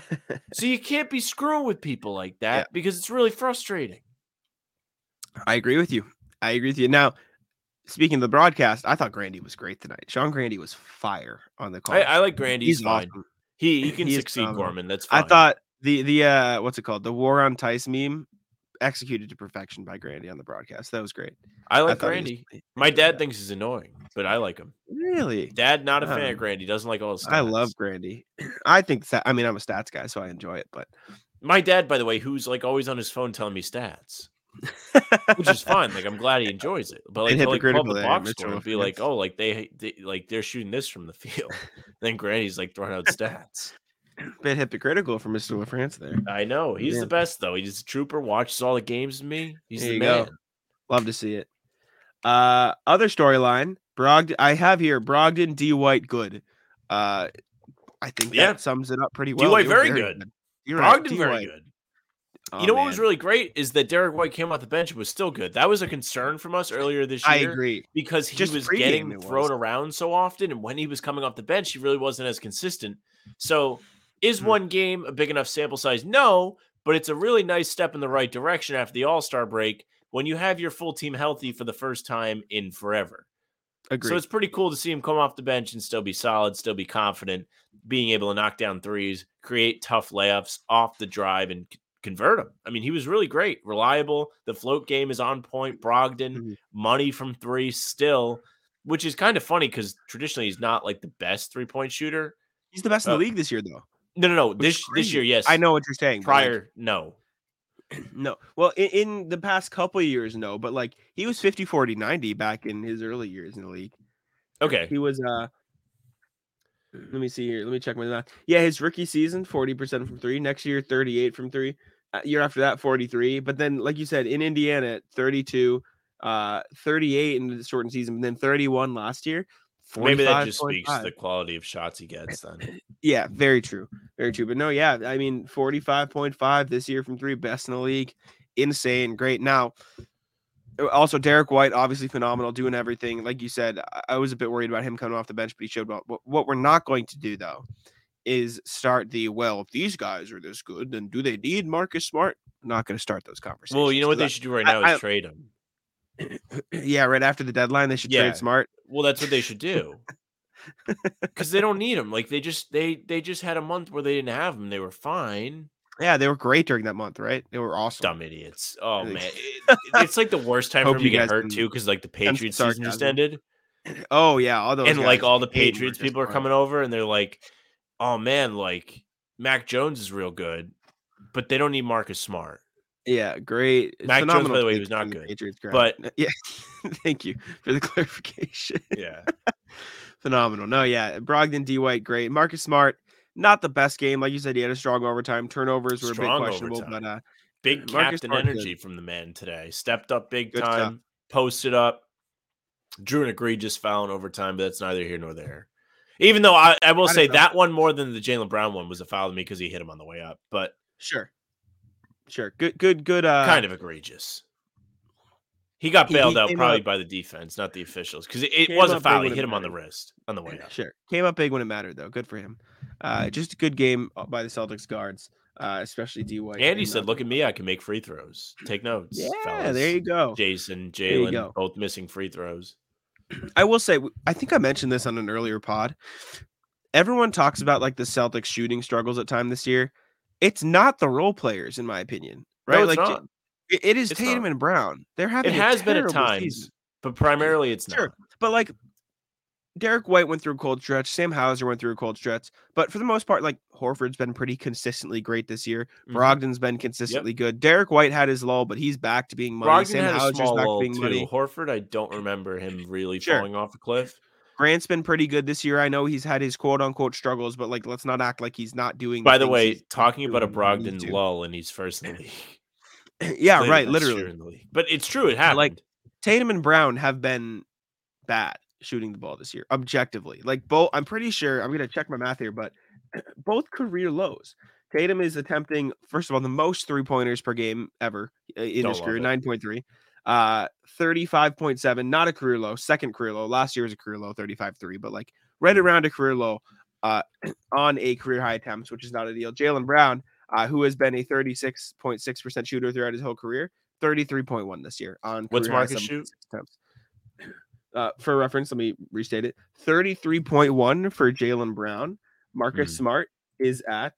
So you can't be screwing with people like that Yeah. because it's really frustrating. I agree with you. I agree with you. Now, speaking of the broadcast, I thought Grandy was great tonight. Sean Grandy was fire on the call. I, I like Grandy. He's, He's fine. awesome. He he can He is succeed phenomenal. Gorman. That's fine. I thought the the uh what's it called? The War on Theis meme executed to perfection by Grandy on the broadcast. That was great. I like thought he was- Grandy. My dad thinks he's annoying, but I like him. Really? Dad, not a fan of Grandy. Doesn't like all his stuff. I love. Grandy. I think that I mean I'm a stats guy, so I enjoy it, but My dad, by the way, who's like always on his phone telling me stats, which is fine. Like I'm glad he enjoys it. But like he'll like pull the box score and be like, oh, like they, they like they're shooting this from the field. then Grandy's like throwing out stats. bit hypocritical for Mr. LaFrance there. I know he's Yeah. the best though. He's a trooper. Watches all the games with me. He's There the man. go. Love to see it. Uh other storyline, Brogdon I have here Brogdon D White good. Uh I think Yeah. that sums it up pretty well. D. White were very good. You're right, D. very good. Oh, you know what was really great is that Derrick White came off the bench and was still good. That was a concern from us earlier this year. I agree. because he Just was getting thrown was. around so often, and when he was coming off the bench, he really wasn't as consistent. So, is Mhm. one game a big enough sample size? No, but it's a really nice step in the right direction after the All Star break when you have your full team healthy for the first time in forever. Agree. So it's pretty cool to see him come off the bench and still be solid, still be confident, being able to knock down threes, create tough layups off the drive, and convert him. I mean, he was really great, reliable. The float game is on point. Brogdon, Mhm. money from three still, which is kind of funny because traditionally he's not like the best three point shooter. He's the best in uh, the league this year though. No, no, no. This this year, yes. I know what you're saying. but, like, Prior, no. no. Well, in, in the past couple of years, no, but like he was 50 40 90 back in his early years in the league. Okay. He was uh let me see here. Let me check my math. Yeah, his rookie season, 40% from three. Next year, 38 from three. Uh, year after that, 43. But then, like you said, in Indiana, 32, uh, 38 in the shortened season, and then 31 last year. Maybe that just speaks to the quality of shots he gets then. Yeah, very true. Very true. But no, yeah, I mean, 45.5 this year from three, best in the league. Insane. Great. Now, Uh, Also, Derrick White, obviously phenomenal, doing everything. Like you said, I- I was a bit worried about him coming off the bench, but he showed well. What, what we're not going to do though is start the well. If these guys are this good, then do they need Marcus Smart? not going to start those conversations. Well, you know what they 'cause should do right now I- is trade him. Yeah, right after the deadline, they should Yeah. trade Smart. Well, that's what they should do. Because they don't need him. Like they just they they just had a month where they didn't have him. They were fine. Yeah, they were great during that month, right? They were awesome. Dumb idiots. Oh man, It- it's like the worst time for you to get hurt too. Because like the Patriots season just ended, Oh yeah, all those and like all the Patriots people are coming over, and they're like, "Oh man, like Mac Jones is real good, but they don't need Marcus Smart." Yeah, great. Mac Jones, by the way, was not good, but- yeah, thank you for the clarification. Yeah, Phenomenal. No, yeah, Brogdon, D White, great. Marcus Smart, not the best game, like you said. He had a strong overtime. Turnovers were Strong a bit questionable, overtime. but uh, big Marcus captain Smart, good. energy from the man today. Stepped up big Good stuff. time, posted up, drew an egregious foul in overtime, but that's neither here nor there. Even though I, I will I say know. that one more than the Jaylen Brown one was a foul to me because he hit him on the way up, but sure, sure, good, good, good. Uh, kind of egregious. He got bailed he out probably up- by the defense, not the officials, because it, it was a foul. He hit him on the wrist on the way up. Sure, came up big when it mattered, though. Good for him. Uh, just a good game uh, by the Celtics guards, uh, especially D White. And he said, uh, "Look at me, I can make free throws. Take notes, Yeah, fellas." there you go. Jayson, Jaylen, both missing free throws. I will say, I think I mentioned this on an earlier pod. Everyone talks about like the Celtics shooting struggles at time this year. It's not the role players, in my opinion. Right? No, like not. it- it is It's Tatum not. and Brown. They're having It a has been at times, season. but primarily it's Sure. not. But like Derrick White went through a cold stretch, Sam Hauser went through a cold stretch, but for the most part, like Horford's been pretty consistently great this year. Mhm. Brogdon's been consistently good. Derrick White had his lull, but he's back to being money. Brogdon Sam had a small back to lull being too. money. Horford, I don't remember him really Sure. falling off a cliff. Grant's been pretty good this year. I know he's had his quote unquote struggles, but like let's not act like he's not doing. By the things way, talking about a doing when he needs Brogdon lull and he's first in the league. yeah, right, literally. year in the league. But it's true, it happened. like- Tatum and Brown have been bad shooting the ball this year, objectively. Like both, I'm pretty sure. I'm gonna check my math here, but both career lows. Tatum is attempting, first of all, the most three pointers per game ever in Don't his career, nine point three. Uh, 35.7, not a career low, second career low. Last year was a career low, 35.3, but like right around a career low uh, on a career high attempts, which is not a deal. Jaylen Brown, uh, who has been a 36.6% shooter throughout his whole career, 33.1 this year on What's Marcus shoot? attempts. Uh, for reference, let me restate it 33.1 for Jaylen Brown. Marcus Hmm. Smart is at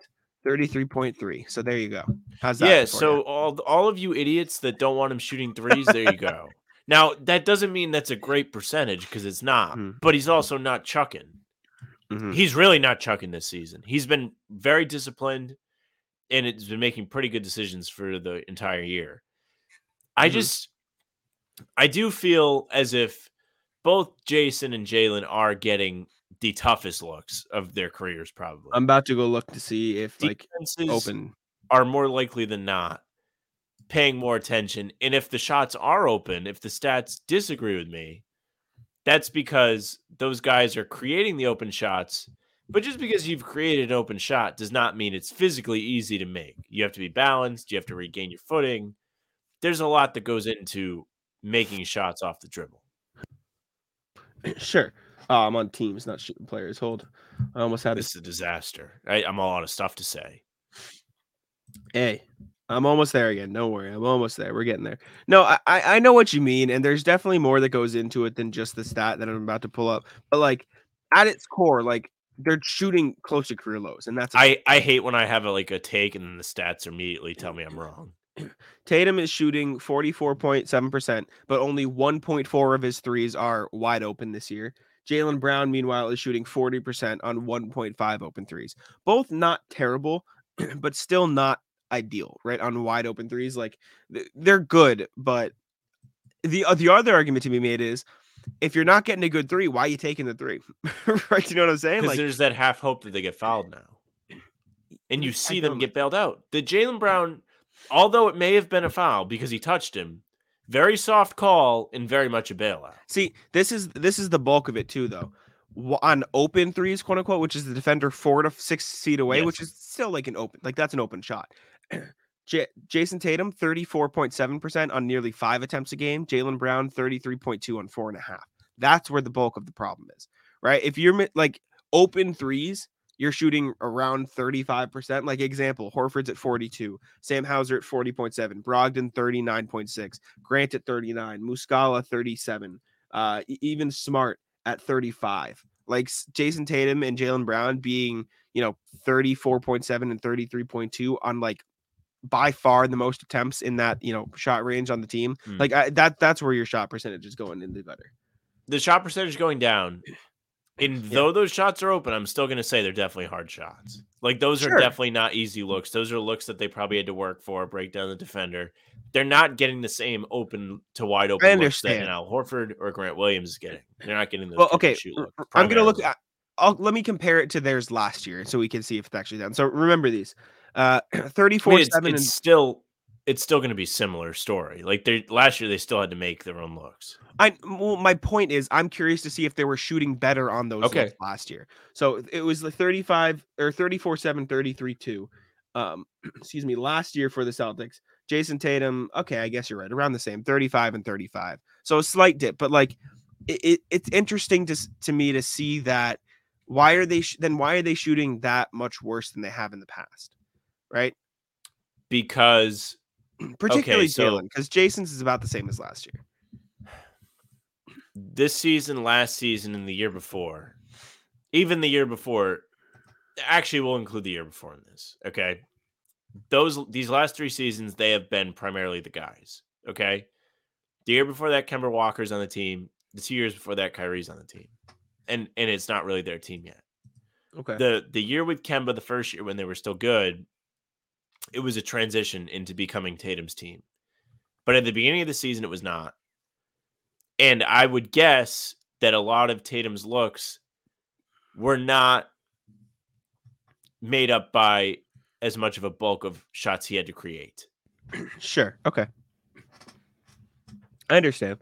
33.3. So there you go. How's that? yeah, so all all of you idiots that don't want him shooting threes, there you go. Now that doesn't mean that's a great percentage because it's not, Mhm. but he's also not chucking. Mhm. He's really not chucking this season. He's been very disciplined and it's been making pretty good decisions for the entire year. I Mhm. just I do feel as if both Jayson and Jaylen are getting the toughest looks of their careers, probably. I'm about to go look to see if like open. are more likely than not paying more attention. And if the shots are open, if the stats disagree with me, that's because those guys are creating the open shots. But just because you've created an open shot does not mean it's physically easy to make. You have to be balanced, you have to regain your footing. There's a lot that goes into making shots off the dribble. Sure. Oh, I'm on teams, not shooting players. Hold. I almost had This this. is a disaster. I, I'm all out of stuff to say. Hey, I'm almost there again. Don't worry. I'm almost there. We're getting there. No, I, I I know what you mean, and there's definitely more that goes into it than just the stat that I'm about to pull up. But like at its core, like they're shooting close to career lows, and that's I, I hate when I have a, like a take and then the stats immediately tell me I'm wrong. Tatum is shooting 44.7%, but only 1.4 of his threes are wide open this year. Jaylen Brown, meanwhile, is shooting 40% on 1.5 open threes. Both not terrible, but still not ideal, right? On wide open threes. Like they're good, but the, uh, the other argument to be made is if you're not getting a good three, why are you taking the three? right? You know what I'm saying? Because Like, there's that half hope that they get fouled now. And you see them get bailed out. The Jaylen Brown, although it may have been a foul because he touched him, very soft call and very much a bailout. See, this is this is the bulk of it too, though. On open threes, quote unquote, which is the defender four to six feet away, which is still like an open, like that's an open shot. J- Jayson Tatum, 34.7% on nearly five attempts a game. Jaylen Brown, 33.2 on four and a half. That's where the bulk of the problem is, right? If you're like open threes, you're shooting around 35%. Like example, Horford's at 42, Sam Hauser at 40.7, Brogdon 39.6, Grant at 39, Muscala 37, uh, even Smart at 35. Like Jayson Tatum and Jaylen Brown being, you know, 34.7 and 33.2 on like by far the most attempts in that, you know, shot range on the team. Hmm. Like I, that that's where your shot percentage is going in the gutter. The shot percentage going down. And though those shots are open, I'm still going to say they're definitely hard shots. Like those Sure. are definitely not easy looks. Those are looks that they probably had to work for, break down the defender. They're not getting the same open to wide open looks that Al Horford or Grant Williams is getting. They're not getting those. Well, okay, shoot r- looks r- I'm gonna look at. I'll let me compare it to theirs last year, so we can see if it's actually done. So remember these, uh, I mean, 34 it's, seven it's and still it's still going to be similar story. Like they last year, they still had to make their own looks. I well, my point is, I'm curious to see if they were shooting better on those Okay. last year. So it was the 35 or 34 7, 33 2. Um, excuse me, last year for the Celtics, Jayson Tatum. Okay, I guess you're right, around the same, 35 and 35. So a slight dip, but like it, it it's interesting to to me to see that. Why are they sh- then? Why are they shooting that much worse than they have in the past? Right, Because particularly so- Jaylen, because Jayson's is about the same as last year. this season, last season, and the year before, even the year before, actually, we'll include the year before in this. Okay, those these last three seasons, they have been primarily the guys. Okay, the year before that, Kemba Walker's on the team. The two years before that, Kyrie's on the team, and and it's not really their team yet. Okay, the the year with Kemba, the first year when they were still good, it was a transition into becoming Tatum's team. But at the beginning of the season, it was not. And I would guess that a lot of Tatum's looks were not made up by as much of a bulk of shots he had to create. sure, okay, I understand.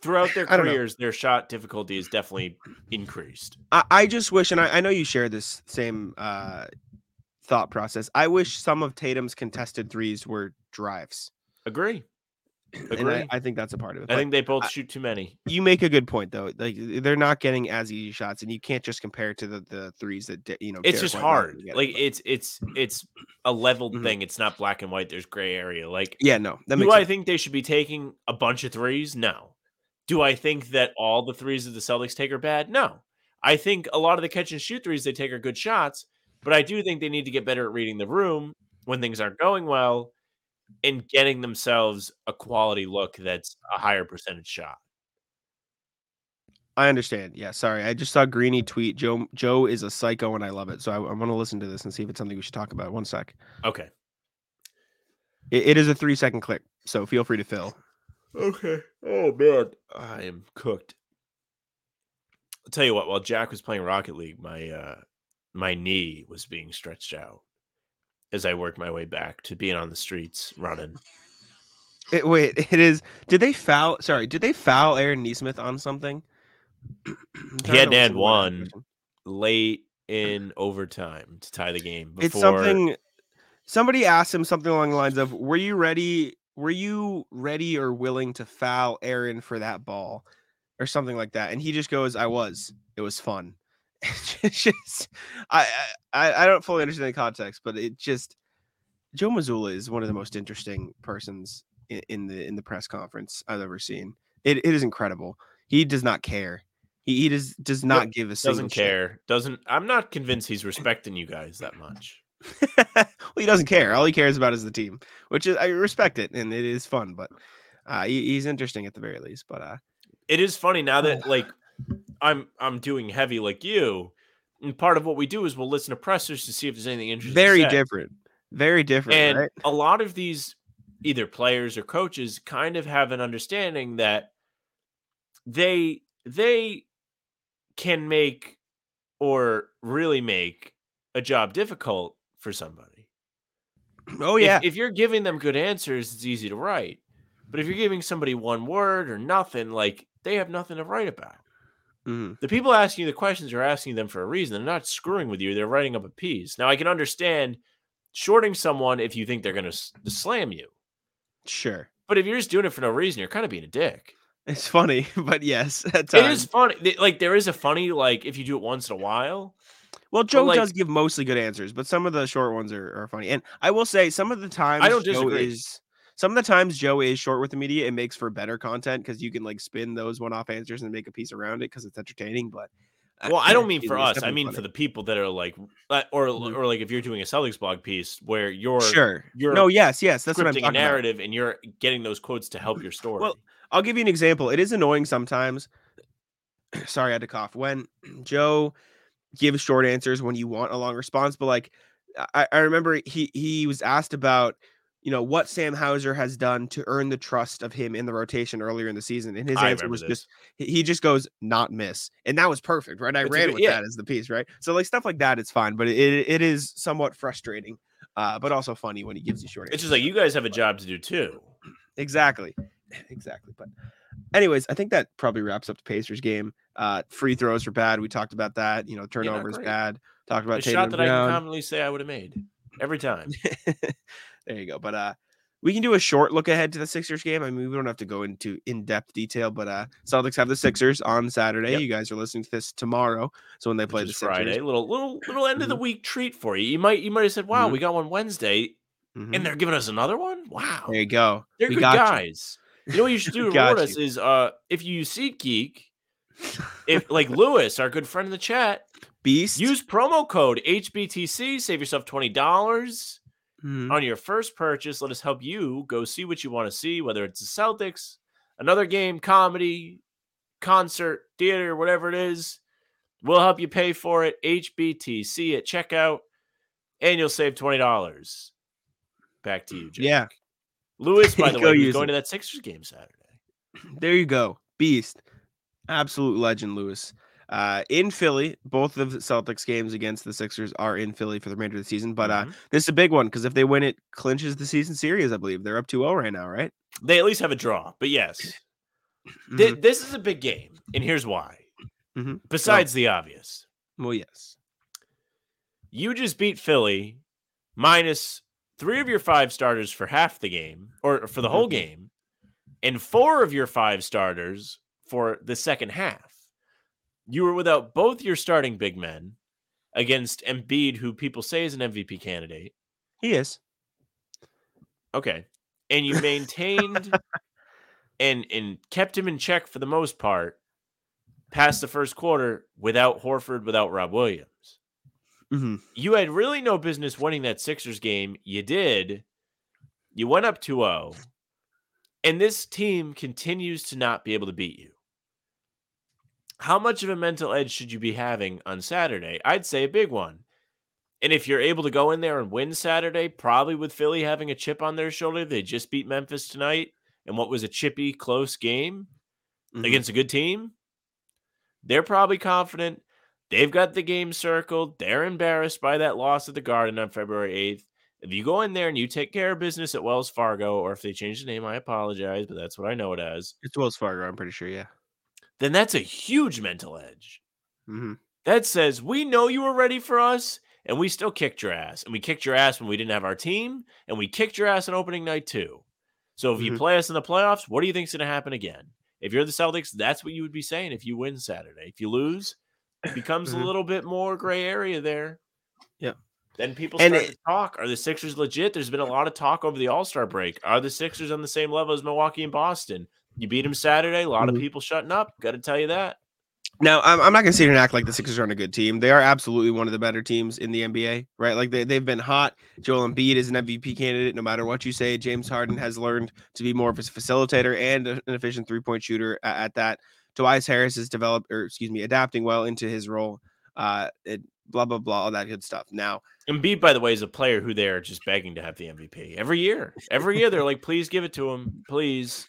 Throughout their I don't know. careers, their shot difficulty is definitely increased. I, I just wish, and I, I know you share this same uh, thought process. I wish some of Tatum's contested threes were drives. Agree. Agree. I, I think that's a part of it. I But think they both I- shoot too many. you make a good point though. Like they're not getting as easy shots, and you can't just compare it to the, the threes that you know. it's Derrick just White hard. Like it's it's it's a leveled Mhm. thing. It's not black and white. There's gray area. Like yeah, no, that do I sense. think they should be taking a bunch of threes? No. Do I think that all the threes that the Celtics take are bad? No. I think a lot of the catch and shoot threes they take are good shots, but I do think they need to get better at reading the room when things aren't going well and getting themselves a quality look that's a higher percentage shot. I understand. Yeah, sorry. I just saw Greeny tweet. Joe Joe is a psycho, and I love it. So I, I want to listen to this and see if it's something we should talk about. One sec. Okay. It, it is a three second clip, so feel free to fill. Okay. Oh man, I am cooked. I'll tell you what. While Jack was playing Rocket League, my uh my knee was being stretched out as I worked my way back to being on the streets running. It, wait, it is. Did they foul? Sorry, did they foul Aaron Nesmith on something? He had to add listen to what I one. Late in overtime to tie the game. Before, It's something. Somebody asked him something along the lines of, "Were you ready? Were you ready or willing to foul Aaron for that ball, or something like that?" And he just goes, "I was. It was fun." It's just, I, I, I don't fully understand the context, but it just, Joe Mazzulla is one of the most interesting persons in, in the in the press conference I've ever seen. It, it is incredible. He does not care. He, he does does not give a single doesn't shit. care. Doesn't. I'm not convinced he's respecting you guys that much. well, he doesn't care. All he cares about is the team, which is I respect it and it is fun. But uh, he, he's interesting at the very least. But uh, it is funny now that like I'm I'm doing heavy like you, and part of what we do is we'll listen to pressers to see if there's anything interesting. very different, very different. And right? a lot of these either players or coaches kind of have an understanding that they they can make or really make a job difficult for somebody. Oh If- yeah, If, you're giving them good answers, it's easy to write. But if you're giving somebody one word or nothing, like they have nothing to write about. Mhm. The people asking you the questions are asking them for a reason. They're not screwing with you. They're writing up a piece. Now I can understand shorting someone if you think they're going to slam you. Sure. But if you're just doing it for no reason, you're kind of being a dick. It's funny, but yes, It is funny. Like there is a funny like if you do it once in a while. Well, Joe like- does give mostly good answers, but some of the short ones are, are funny. And I will say, some of the times I don't Joe disagree. is some of the times Joe is short with the media. It makes for better content because you can like spin those one-off answers and make a piece around it because it's entertaining. But Well, I don't mean for us. I mean funny. for the people that are like, uh, or Mhm. or like if you're doing a Celtics blog piece where you're sure. you're no, yes, yes, that's what I'm talking a about. narrative and you're getting those quotes to help your story. Well, I'll give you an example. It is annoying sometimes. Sorry, I had to cough. When Joe gives short answers when you want a long response, but like I, I remember he he was asked about you know what Sam Hauser has done to earn the trust of him in the rotation earlier in the season, and his I answer was this. just he just goes not miss, and that was perfect, right? I It's ran good- with yeah. that as the piece, right? So like stuff like that, it's fine, but it it is somewhat frustrating, uh, but also funny when he gives you short. it's answers. just like you guys have a job to do too. Exactly. Exactly. But anyways, I think that probably wraps up the Pacers game. Uh free throws are bad. We talked about that. You know, turnovers great. bad. Talked A about shot Tatum that I can Brown. say I would have made every time. there you go. But uh we can do a short look ahead to the Sixers game. I mean, we don't have to go into in-depth detail, but uh Celtics have the Sixers on Saturday. Yep. You guys are listening to this tomorrow. So when they play the is Sixers, Friday, little little little end of the Mhm. week treat for you. You might you might have said, "Wow, Mhm. we got one Wednesday, Mhm. and they're giving us another one." Wow, there you go. they're we good got you. guys. You. know what you should do to reward us is uh if you use SeatGeek, if like Lewis, our good friend in the chat, Beast. use promo code HBTC, save yourself twenty dollars Mhm. on your first purchase. Let us help you go see what you want to see, whether it's the Celtics, another game, comedy, concert, theater, whatever it is. We'll help you pay for it. HBTC at checkout, and you'll save twenty dollars. Back to you, Jake. Yeah. Lewis, by the Go way, use going it. to that Sixers game Saturday. There you go. Beast. Absolute legend, Lewis. Uh, in Philly, both of the Celtics games against the Sixers are in Philly for the remainder of the season. But uh, Mhm. this is a big one because if they win it, clinches the season series, I believe. They're up 2 0 right now, right? they at least have a draw, but yes, thi- Mhm. this is a big game, and here's why. Mhm. Besides the obvious, Well, yes. you just beat Philly minus three of your five starters for half the game or for the whole Mhm. game, and four of your five starters for the second half. You were without both your starting big men against Embiid, who people say is an MVP candidate. He is. Okay. And you maintained and and kept him in check for the most part past the first quarter without Horford, without Rob Williams. hmm you had really no business winning that Sixers game. You did. You went up 2 0. And this team continues to not be able to beat you. How much of a mental edge should you be having on Saturday? I'd say a big one. And if you're able to go in there and win Saturday, probably with Philly having a chip on their shoulder, they just beat Memphis tonight and what was a chippy, close game Mhm. against a good team, they're probably confident. They've got the game circled. They're embarrassed by that loss at the Garden on February 8th. If you go in there and you take care of business at Wells Fargo, or if they change the name, I apologize, but that's what I know it as, It's Wells Fargo, I'm pretty sure. Yeah. Then that's a huge mental edge. hmm That says, we know you were ready for us, and we still kicked your ass. And we kicked your ass when we didn't have our team, and we kicked your ass on opening night too. So if you Mhm. play us in the playoffs, what do you think's going to happen again? If you're the Celtics, that's what you would be saying if you win Saturday. If you lose, it becomes Mhm. a little bit more gray area there. Yeah. Then people start it- to talk. Are the Sixers legit? There's been a lot of talk over the All Star break. Are the Sixers on the same level as Milwaukee and Boston? You beat them Saturday. A lot Mhm. of people shutting up. Got to tell you that. Now, I'm, I'm not going to sit here and act like the Sixers aren't a good team. They are absolutely one of the better teams in the NBA, right? Like they, they've been hot. Joel Embiid is an MVP candidate, no matter what you say. James Harden has learned to be more of a facilitator and an efficient three point shooter at, at that. Tobias Harris has developed, or excuse me, adapting well into his role. Uh, it, blah, blah, blah, all that good stuff. Now, Embiid, by the way, is a player who they're just begging to have the MVP every year. Every year, they're like, please give it to him. Please.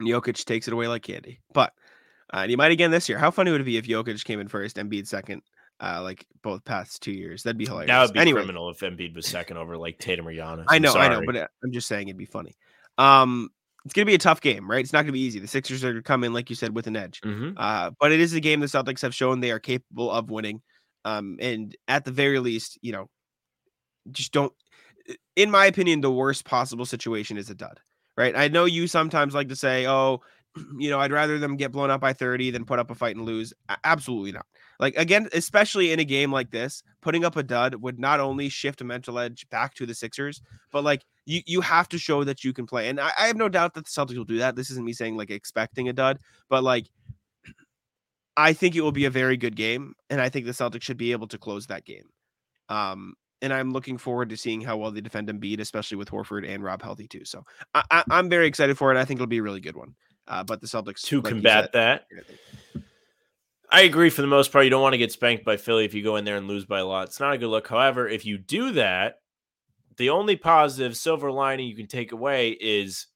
Jokic takes it away like candy. But uh, and he might again this year. How funny would it be if Jokic came in first, and Embiid second, uh, like both past two years? That'd be hilarious. That would be anyway, criminal if Embiid was second over like Tatum or Giannis. I know, I know, but uh, I'm just saying it'd be funny. Um, it's gonna be a tough game, right? It's not gonna be easy. The Sixers are gonna come in, like you said, with an edge. Mhm. Uh, but it is a game the Celtics have shown they are capable of winning. Um, and at the very least, you know, just don't. In my opinion, the worst possible situation is a dud. Right? I know you sometimes like to say, "Oh, you know, I'd rather them get blown up by 30 than put up a fight and lose." Absolutely not. Like again, especially in a game like this, putting up a dud would not only shift a mental edge back to the Sixers, but like you you have to show that you can play. And I, I have no doubt that the Celtics will do that. This isn't me saying like expecting a dud, but like I think it will be a very good game, and I think the Celtics should be able to close that game. Um, and I'm looking forward to seeing how well they defend Embiid, especially with Horford and Rob healthy too. So I, I, I'm very excited for it. I think it'll be a really good one. Uh, but the Celtics to like combat said, that. I agree for the most part. You don't want to get spanked by Philly if you go in there and lose by a lot. It's not a good look. However, if you do that, the only positive silver lining you can take away is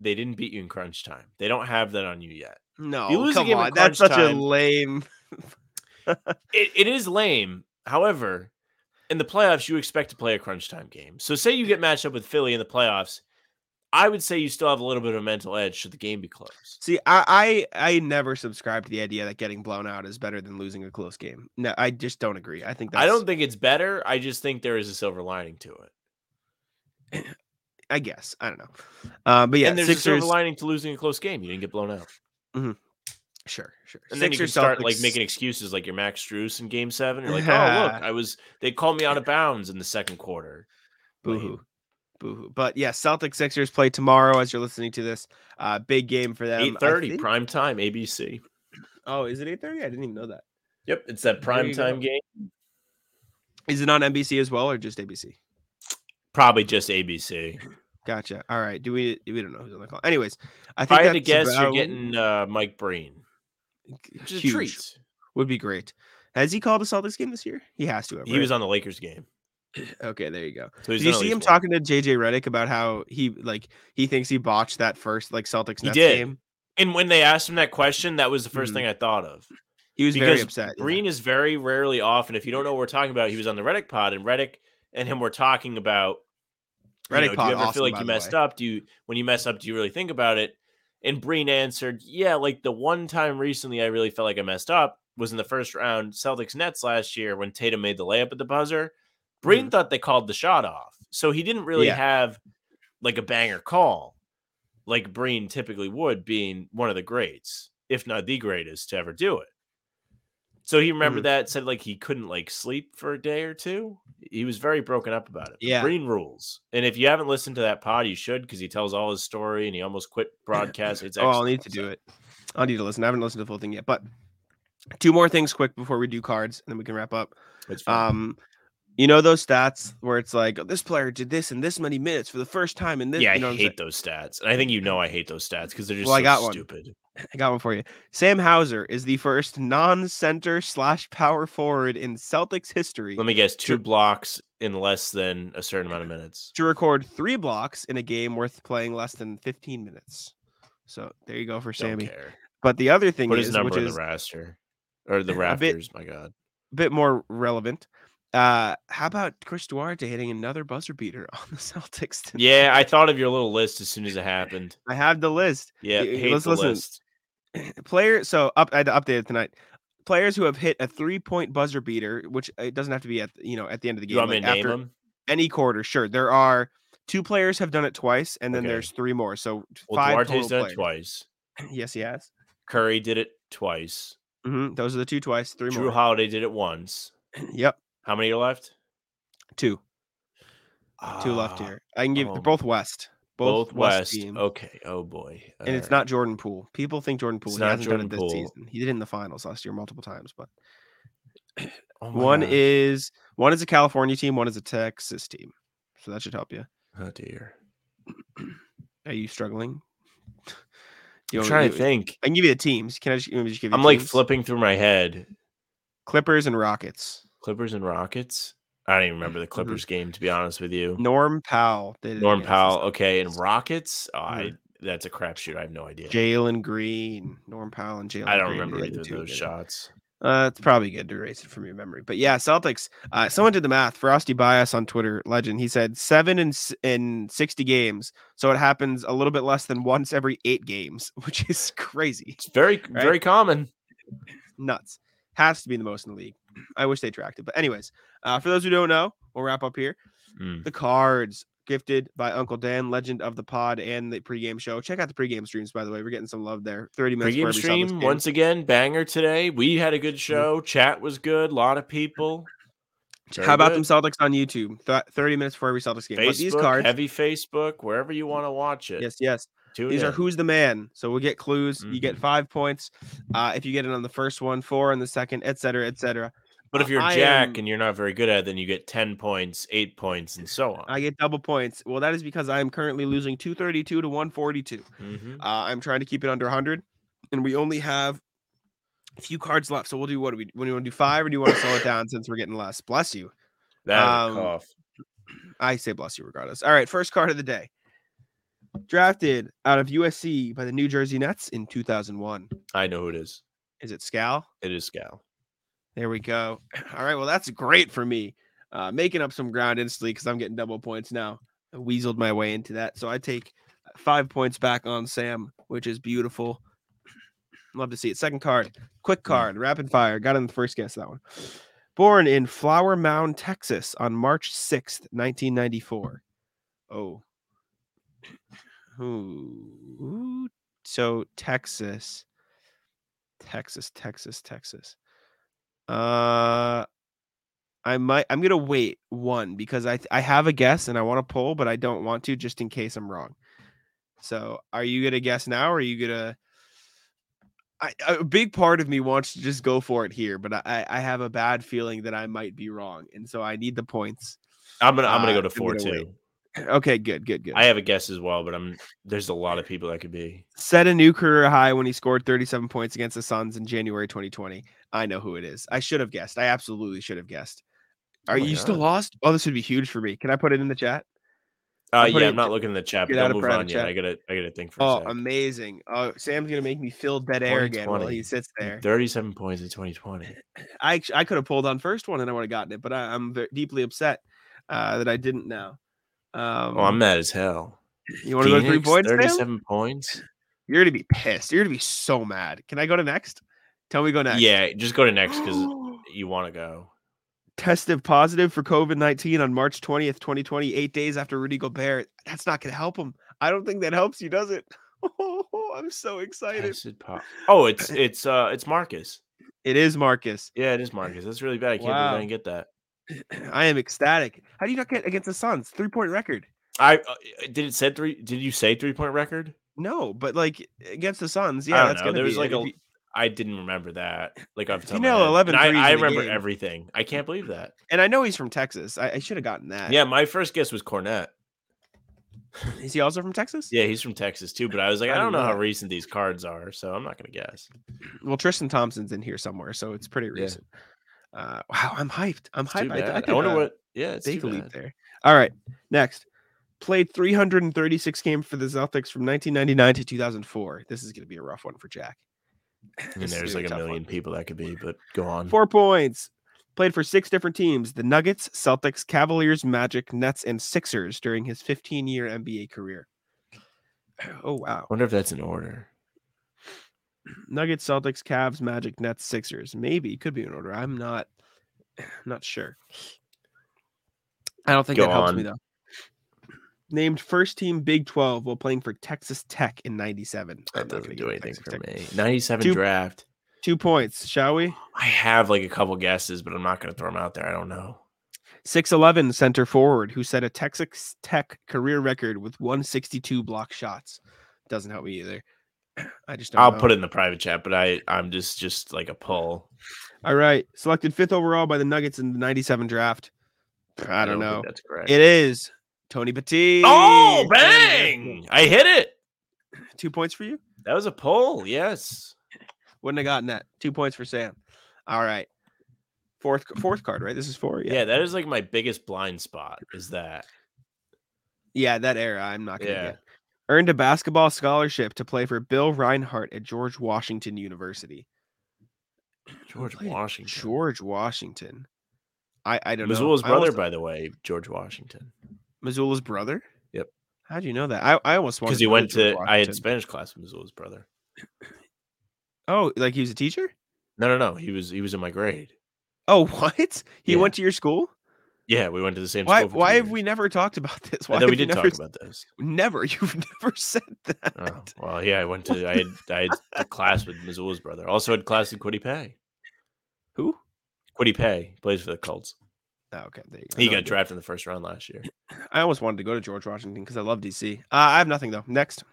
they didn't beat you in crunch time. They don't have that on you yet. No, you lose a come on. That's such a lame. It, it is lame. However, in the playoffs, you expect to play a crunch time game. So, say you get matched up with Philly in the playoffs, I would say you still have a little bit of a mental edge should the game be close. See, I, I I never subscribe to the idea that getting blown out is better than losing a close game. No, I just don't agree. I think that's, I don't think it's better. I just think there is a silver lining to it. I guess I don't know. Uh, but yeah, and there's a silver lining to losing a close game. You didn't get blown out. Sure, sure. And then you can start like making excuses like you're Max Strus in game seven. You're like, oh, look, I was, they called me out of bounds in the second quarter. Boo Lame. hoo. Boo. But yeah, Celtics Sixers play tomorrow as you're listening to this. Uh big game for them. I 8.30, think- prime time, ABC. Oh, is it 8:30? I didn't even know that. Yep, it's that prime time go. game. Is it on NBC as well or just ABC? Probably just ABC. Gotcha. All right. Do we we don't know who's on the call. Anyways, I If think I had to guess, you're getting uh, Mike Breen, which is a huge. treat. Would be great. Has he called a Celtics game this year? He has to have. He was on the Lakers game. Okay, there you go. So Did you see him one. talking to JJ Redick about how he like he thinks he botched that first like Celtics He Nets did. game? And when they asked him that question, that was the 1st Mhm. thing I thought of. He was very because upset. yeah. Is very rarely off. And if you don't know what we're talking about, he was on the Redick pod, and Redick and him were talking about you Redick know, pod do you ever awesome, feel like you messed way. up? Do you when you mess up, do you really think about it? And Breen answered, Yeah, like the one time recently I really felt like I messed up was in the first round Celtics Nets last year when Tatum made the layup at the buzzer. Breen thought they called the shot off. So he didn't really Mm-hmm. Yeah. have like a banger call like Breen typically would, being one of the greats, if not the greatest to ever do it. So he remembered Mhm. that, said like he couldn't like sleep for a day or two. He was very broken up about it. Yeah. Breen rules. And if you haven't listened to that pod, you should because he tells all his story and he almost quit broadcast. It's Oh, I'll need to do it. I'll need to listen. I haven't listened to the full thing yet, but two more things quick before we do cards, and then we can wrap up. Um, you know those stats where it's like "Oh, this player did this in this many minutes for the first time in this. yeah, you know I hate those stats. And I think you know I hate those stats because they're just Well, I so got one. I got one for you. Sam Hauser is the first non-center slash power forward in Celtics history Let me guess, two Sure. blocks in less than a certain amount of minutes. to record three blocks in a game worth playing less than 15 minutes. So there you go for Don't Sammy. care. But the other thing Put is, his number which in is the raster or the A bit- My God. a bit more relevant. Uh, how about Chris Duarte hitting another buzzer beater on the Celtics? tonight? Yeah, I thought of your little list as soon as it happened. I have the list. Yeah, let's listen. list. Player, so up, I had to update it tonight. Players who have hit a three-point buzzer beater, which it doesn't have to be at you know at the end of the game. You want me like to name after them? any quarter, sure. There are two players have done it twice, and then Okay. there's three more. So Well, five Duarte's done it twice. Yes, he has. Curry did it twice. hmm Those are the two twice, three Drew more. Holiday did it once. Yep, How many are left? two, two left Ah, here. I can give oh, both West, Both, both, West. teams. Okay. Oh boy. and it's not Jordan Poole. People think Jordan Poole. It's He hasn't Jordan done it Poole. season. He did it in the finals last year multiple times, but Oh one is one is a California team, one is a Texas team. So that should help you. Oh dear. Are you struggling? I'm trying to- think. I can give you the teams. Can I just, you just give you? I'm like flipping through my head. Clippers and Rockets. Clippers and Rockets. I don't even remember the Mm-hmm. Clippers game to be honest with you. Norm Powell. Did Norm Powell. Okay, and Rockets. Oh, I Mhm. that's a crapshoot. I have no idea. Jalen Green. Norm Powell and Jalen. I don't Green remember the either of those shots. Uh, it's probably good to erase it from your memory. But yeah, Celtics. Uh, someone did the math. Frosty Bias on Twitter, legend. He said seven in in sixty games. So it happens a little bit less than once every eight games, which is crazy, It's very very common. nuts. Has to be the most in the league. I wish they tracked it. But anyways, uh, for those who don't know, we'll wrap up here. Mm. the cards gifted by Uncle Dan, legend of the pod, and the pregame show. Check out the pregame streams, by the way. We're getting some love there. 30 minutes Pregame stream once again, banger today. We had a good show. Chat was good. A lot of people. Very How about good. them Celtics on YouTube? Th- 30 minutes before every Celtics game. But these cards, heavy Facebook, wherever you want to watch it. yes, yes. Tune These are who's the man. So we'll get clues. You get Mhm. five points. Uh, if you get it on the first one, four on the second, et cetera, et cetera. But if you're I Jack am- and you're not very good at it, then you get 10 points, eight points, and so on. I get double points. Well, that is because I am currently losing 232 to 142. Mhm. Uh, I'm trying to keep it under 100, and we only have a few cards left. So we'll do what do we? When you want to do five, or do you want to slow it down since we're getting less? Bless you. That um, cough. I say bless you regardless. All right, first card of the day. Drafted out of USC by the New Jersey Nets in 2001. I know who it is. Is it Scal? It is Scal. There we go. All right, well that's great for me. Uh, making up some ground instantly because I'm getting double points now. I weaseled my way into that, so I take uh, five points back on Sam, which is beautiful. Love to see it. Second card, quick mm. card, rapid fire. Got in the first guess that one. Born in Flower Mound, Texas on March 6th, 1994. Oh. Ooh. So Texas. Texas, Texas, Texas. Uh I might I'm gonna wait one because I I have a guess and I want to pull, but I don't want to just in case I'm wrong. So are you gonna guess now or are you gonna I, a big part of me wants to just go for it here, but I, I have a bad feeling that I might be wrong, and so I need the points. I'm gonna I'm gonna Uh, go to four gonna too. wait. Okay, good, good, good. I have a guess as well, but I'm there's a lot of people that could be. Set a new career high when he scored 37 points against the Suns in January 2020. I know who it is. I should have guessed. I absolutely should have guessed. Are Oh you still lost? Oh, this would be huge for me. Can I put it in the chat? Uh, yeah, it- I'm not looking in the chat, but don't move on yet. chat. I gotta I gotta think for Oh, amazing. Oh, Sam's gonna make me feel dead air again while he sits there. 37 points in 2020. I I could have pulled on first one and I would have gotten it, but I, I'm ve- deeply upset uh, that I didn't now. Um, Oh, I'm mad as hell. you want to go three points? Sam? 37 points. You're gonna be pissed. You're gonna be so mad. Can I go to next? Tell me go next. Yeah, just go to next because you want to go. tested positive for COVID 19 on March 20th, 2020, eight days after Rudy Gobert. That's not going to help him. I don't think that helps you, does it? Oh, I'm so excited. Po- Oh, it's it's uh it's Marcus. It is Marcus. Yeah, it is Marcus. That's really bad. I can't believe I didn't get that. I am ecstatic. How do you not get against the Suns? Three point record. I uh, did it said three. Did you say three point record? No, but like against the Suns, yeah, that's know. gonna There be was like a. I didn't remember that. Like off the you know 11 I, I remember game. everything. I can't believe that. and I know he's from Texas. I, I should have gotten that. Yeah, my first guess was Kornet. Is he also from Texas? Yeah, he's from Texas too. But I was like, I I don't know know how recent these cards are, so I'm not gonna guess. Well, Tristan Thompson's in here somewhere, so it's pretty Yeah. recent. Uh, wow, I'm hyped. I'm It's hyped. I. I, I, wonder uh, what. Yeah, it's a leap there. All right. Next. Played 336 games for the Celtics from 1999 to 2004. This is going to be a rough one for Jack. I mean, there's like a tough one. million people that could be, but go on. Four points. Played for six different teams the Nuggets, Celtics, Cavaliers, Magic, Nets, and Sixers during his 15 year NBA career. Oh, wow. wonder if that's in order. Nuggets, Celtics, Cavs, Magic, Nets, Sixers. Maybe. Could be in order. I'm not, not sure. I don't think Go that helps me, though. Named first team Big 12 while playing for Texas Tech in 97. That doesn't do anything Texas for Tech. me. 97 Two- draft. Two points, shall we? I have like a couple guesses, but I'm not going to throw them out there. I don't know. 6'11 center forward who set a Texas Tech career record with 162 block shots. Doesn't help me either. I just don't I'll know. put it in the private chat, but I I'm just just like a pull. All right. Selected fifth overall by the Nuggets in the 97 draft. I don't, think know. that's correct. It is Tony Battie. Oh, bang! I hit it. Two points for you? That was a pull. Yes. Wouldn't have gotten that. Two points for Sam. All right. Fourth fourth card, right? This is four. Yeah. Yeah. that is like my biggest blind spot. Is that Yeah, that era I'm not gonna Yeah. get. Earned a basketball scholarship to play for Bill Reinhart at George Washington University. George Washington? George Washington. I, I don't Mazzulla's know. I brother, by the way, George Washington, Mazzulla's brother? Yep. How'd you know that? I, I almost wanted because he went to. I had Spanish class with Mazzulla's brother. Oh, like he was a teacher? No, no, no. He was he was in my grade. Oh, what? He Yeah. went to your school? Yeah, we went to the same Why? school. Why have years. we never talked about this? Uh, why thought we did never, talk about this. Never. You've never said oh, that. Oh, well, yeah, I went to I had I had a class with Mazzulla's brother. Also had class with Kwity Paye. Who? Kwity Paye plays for the Colts. Oh, okay, there you go. He got drafted in the first round last year. I almost wanted to go to George Washington because I love DC. Uh, I have nothing though. Next,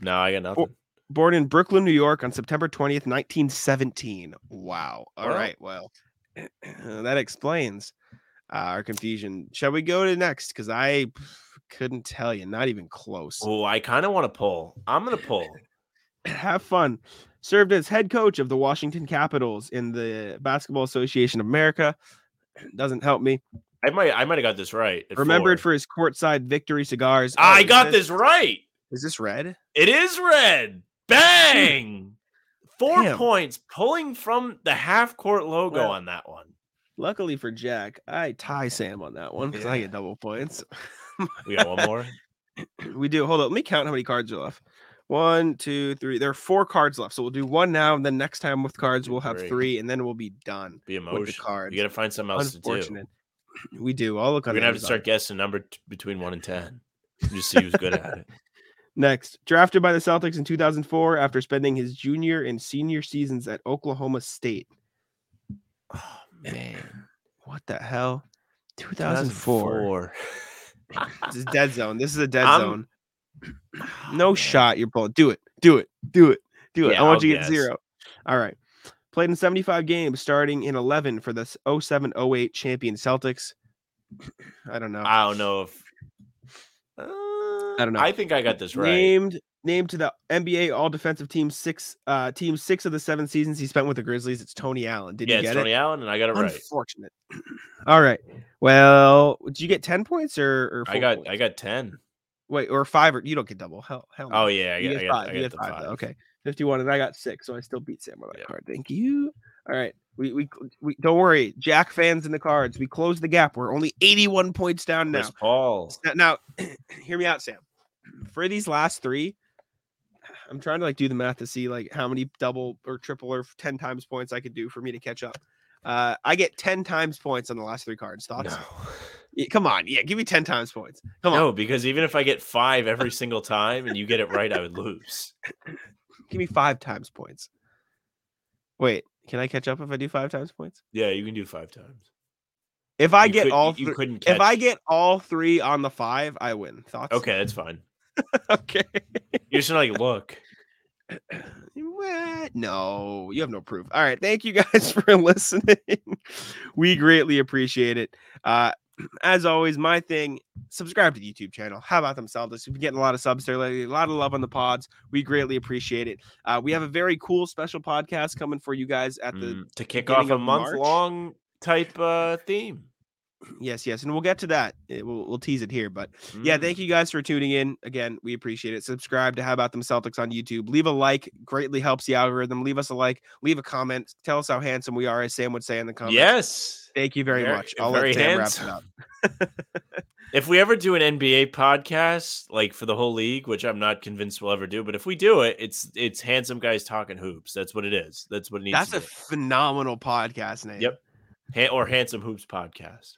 No, I got nothing. born in Brooklyn, New York, on September twentieth, nineteen seventeen. Wow. All right. Well. Well, that explains uh, our confusion. Shall we go to next? Because I couldn't tell you. Not even close. Oh, I kind of want to pull. I'm gonna pull. have fun. Served as head coach of the Washington Capitals in the Basketball Association of America. Doesn't help me. I might I might have got this right. Remembered four. for his courtside victory cigars. Oh, I got this right. Is this red? It is red. Bang! Four Damn. points pulling from the half court logo Well, on that one. Luckily for Jack, I tie Sam on that one because I get double points. We got one more. we do. Hold on. Let me count how many cards are left. One, two, three. There are four cards left. So we'll do one now, and then next time with cards, we'll have three. and then we'll be done. Be the emotional. cards. You got to find something else to do. We do. I'll look We're on gonna have to start guessing number t- between one and ten. Just see who's good at it. Next, drafted by the Celtics in 2004 after spending his junior and senior seasons at Oklahoma State. Oh man, What the hell? 2004. 2004. This is dead zone. This is a dead I'm- zone. Oh, No shot. You're pulling. Do it. Do it. Do it. Do it. Yeah, I want I'll you to get guess. zero. All right. Played in 75 games, starting in 11 for the 07 08 champion Celtics. I don't know. I don't know if. Uh, I don't know. I think I got this right. Named named to the NBA All Defensive Team six uh team six of the seven seasons he spent with the Grizzlies. It's Tony Allen. Did yeah, you get Tony it? Allen, and I got it right. Unfortunate. All right. Well, did you get 10 points or, or I got points? I got ten. Wait or five or you don't get double. Hell, hell. Oh yeah, I you get five. I you got get five. five. Okay. 51 and I got six, so I still beat Sam on that Yeah. card. Thank you. All right. We, we we don't worry, Jack fans in the cards. We closed the gap. We're only 81 points down now. Chris Paul. Now, now hear me out, Sam. For these last three, I'm trying to like do the math to see like how many double or triple or 10 times points I could do for me to catch up. Uh, I get 10 times points on the last three cards. Thoughts? No. Come on. Yeah, give me 10 times points. Come on. No, because even if I get five every single time and you get it right, I would lose. Give me five times points. Wait, can I catch up if I do five times points? Yeah, you can do five times. If I You get could- all you three, couldn't catch. if I get all three on the five, I win. Thoughts? okay, that's fine. okay. You're just like, look, What? No, you have no proof. All right. Thank you guys for listening. we greatly appreciate it. Uh, as always, my thing, subscribe to the YouTube channel. How about themselves? We've been getting a lot of subs there lately, a lot of love on the pods. We greatly appreciate it. Uh, we have a very cool special podcast coming for you guys at the mm, to kick off a of March. month long type uh theme. yes, yes, and we'll get to that. It- we'll, we'll tease it here, but Yeah, Mm. thank you guys for tuning in. Again, we appreciate it. Subscribe to How About Them Celtics on YouTube. Leave a like, greatly helps the algorithm. Leave us a like, leave a comment. Tell us how handsome we are, as Sam would say in the comments. Yes. Thank you very, Very- much. I'll very let Sam wrap it up. If we ever do an NBA podcast, like for the whole league, which I'm not convinced we'll ever do, but if we do it, it's it's handsome guys talking hoops. That's what it is. That's what it needs. That's a be. phenomenal podcast name. Yep. Ha- or handsome hoops podcast.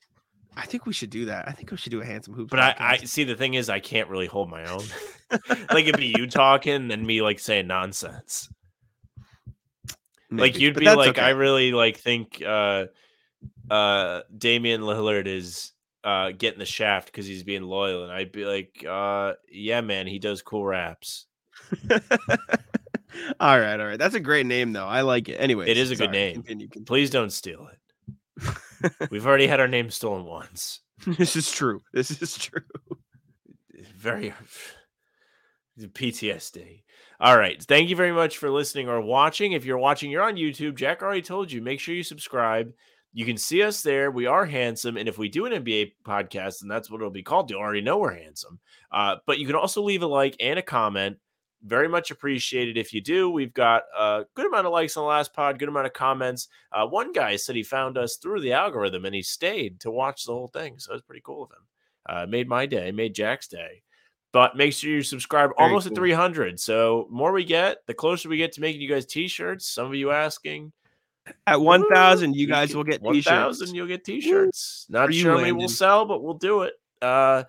I think we should do that. I think we should do a handsome hoops. But I, I see the thing is I can't really hold my own. like it'd be you talking and me like saying nonsense. like you'd be like, I really like think uh uh Damian Lillard is uh getting the shaft because he's being loyal, and I'd be like, uh yeah, man, he does cool raps. all right, all right. That's a great name, though. I like it. Anyway, It is a good name. Continue, continue. Please don't steal it. We've already had our name stolen once. this is true. This is true. Very PTSD. All right. Thank you very much for listening or watching. If you're watching, you're on YouTube. Jack already told you, make sure you subscribe. You can see us there. We are handsome. And if we do an NBA podcast, and that's what it'll be called, you already know we're handsome. Uh, but you can also leave a like and a comment. Very much appreciated if you do. We've got a good amount of likes on the last pod, good amount of comments. Uh, one guy said he found us through the algorithm and he stayed to watch the whole thing. So it's pretty cool of him. Uh, made my day, made Jack's day. But make sure you subscribe Very almost at 300. So more we get, the closer we get to making you guys t-shirts. Some of you asking, At 1,000, you You guys get- will get 1,000, t-shirts. you'll get t-shirts. Not For you, sure we will sell, but we'll do it. Uh,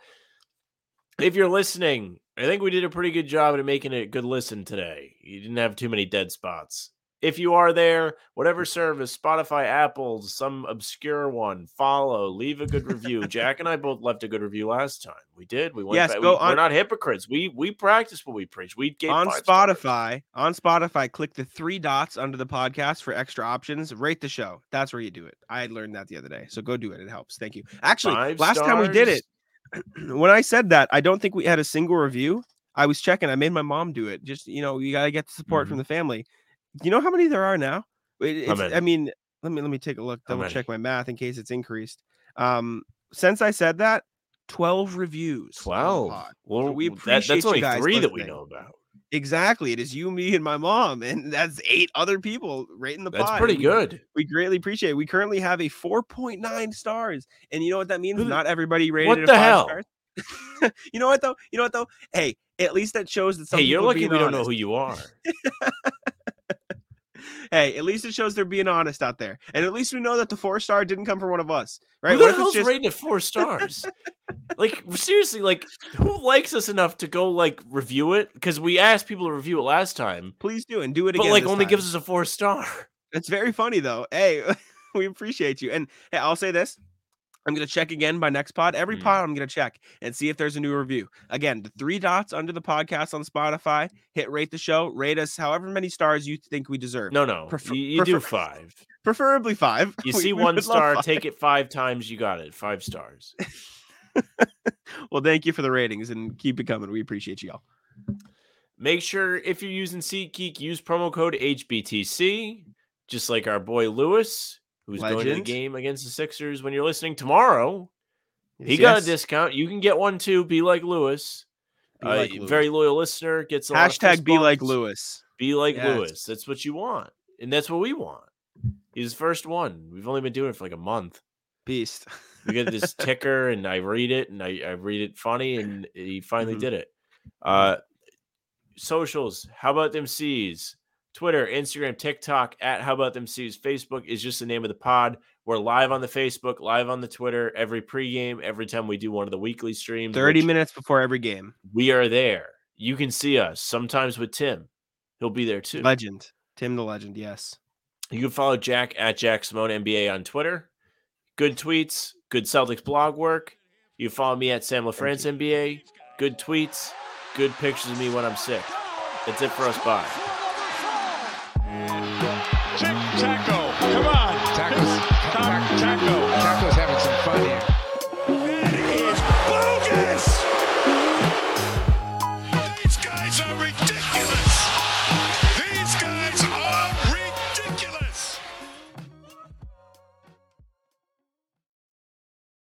if you're listening, I think we did a pretty good job at making it a good listen today. You didn't have too many dead spots. If you are there, whatever service, Spotify, Apple, some obscure one, follow, leave a good review. Jack and I both left a good review last time. We did. We went. Yes, back- go we, on- We're not hypocrites. We we practice what we preach. We gave on five stars. Spotify, on Spotify, click the three dots under the podcast for extra options. Rate the show. That's where you do it. I learned that the other day. So go do it. It helps. Thank you. Actually, Five last time we did it, when I said that, I don't think we had a single review. I was checking. I made my mom do it. Just you know, you gotta get the support from mm-hmm. the family. You know how many there are now? It's- I mean, let me let me take a look. Double check my math in case it's increased. Um, since I said that, twelve reviews. on the Twelve. pod. Well, we that, appreciate that's you only three that we know about. Exactly. It is you, me, and my mom, and that's eight other people rating the That's pod. pretty good. We greatly appreciate it. We currently have a 4.9 stars. And you know what that means? Who Not everybody rated what it the five hell? stars. you know what though? You know what though? Hey, at least that shows that some Hey, you're lucky we don't know who you are. Hey, at least it shows they're being honest out there. And at least we know that the four star didn't come from one of us. Right? Who the What hell's just rating it four stars? like seriously, like who likes us enough to go like review it? Because we asked people to review it last time, please do and do it but again. like this only time. gives us a four star. It's very funny though. Hey, we appreciate you. And hey, I'll say this. I'm gonna check again by next pod. Every Mm. pod I'm gonna check and see if there's a new review. Again, the three dots under the podcast on Spotify. Hit rate the show. Rate us however many stars you think we deserve. No, no, Prefer- you, you do five. Preferably five. You see we one love star, take it five times. You got it. Five stars. Well, thank you for the ratings and keep it coming. We appreciate you all. Make sure if you're using SeatGeek, use promo code HBTC, just like our boy Lewis, who's going to the game against the Sixers. When you're listening tomorrow, he Yes, got a discount. You can get one too. Be like Lewis. Be Uh, like Lewis. Very loyal listener gets a Hashtag be like. Lewis. Be like Yes. Lewis. That's what you want, and that's what we want. He's the first one. We've only been doing it for like a month. Beast. We get this ticker, and I read it, and I, I read it funny, and he finally Mhm. did it. Uh, socials. How about them C's? Twitter, Instagram, TikTok at How About Them C's. Facebook is just the name of the pod. We're live on the Facebook, live on the Twitter every pregame, every time we do one of the weekly streams. 30 minutes before every game. We are there. You can see us sometimes with Tim. He'll be there too. Legend. Tim the legend, yes. You can follow Jack at Jack Simone NBA on Twitter. Good tweets, good Celtics blog work. You follow me at Sam LaFrance NBA. Good tweets, good pictures of me when I'm sick. That's it for us. Bye. Tic tac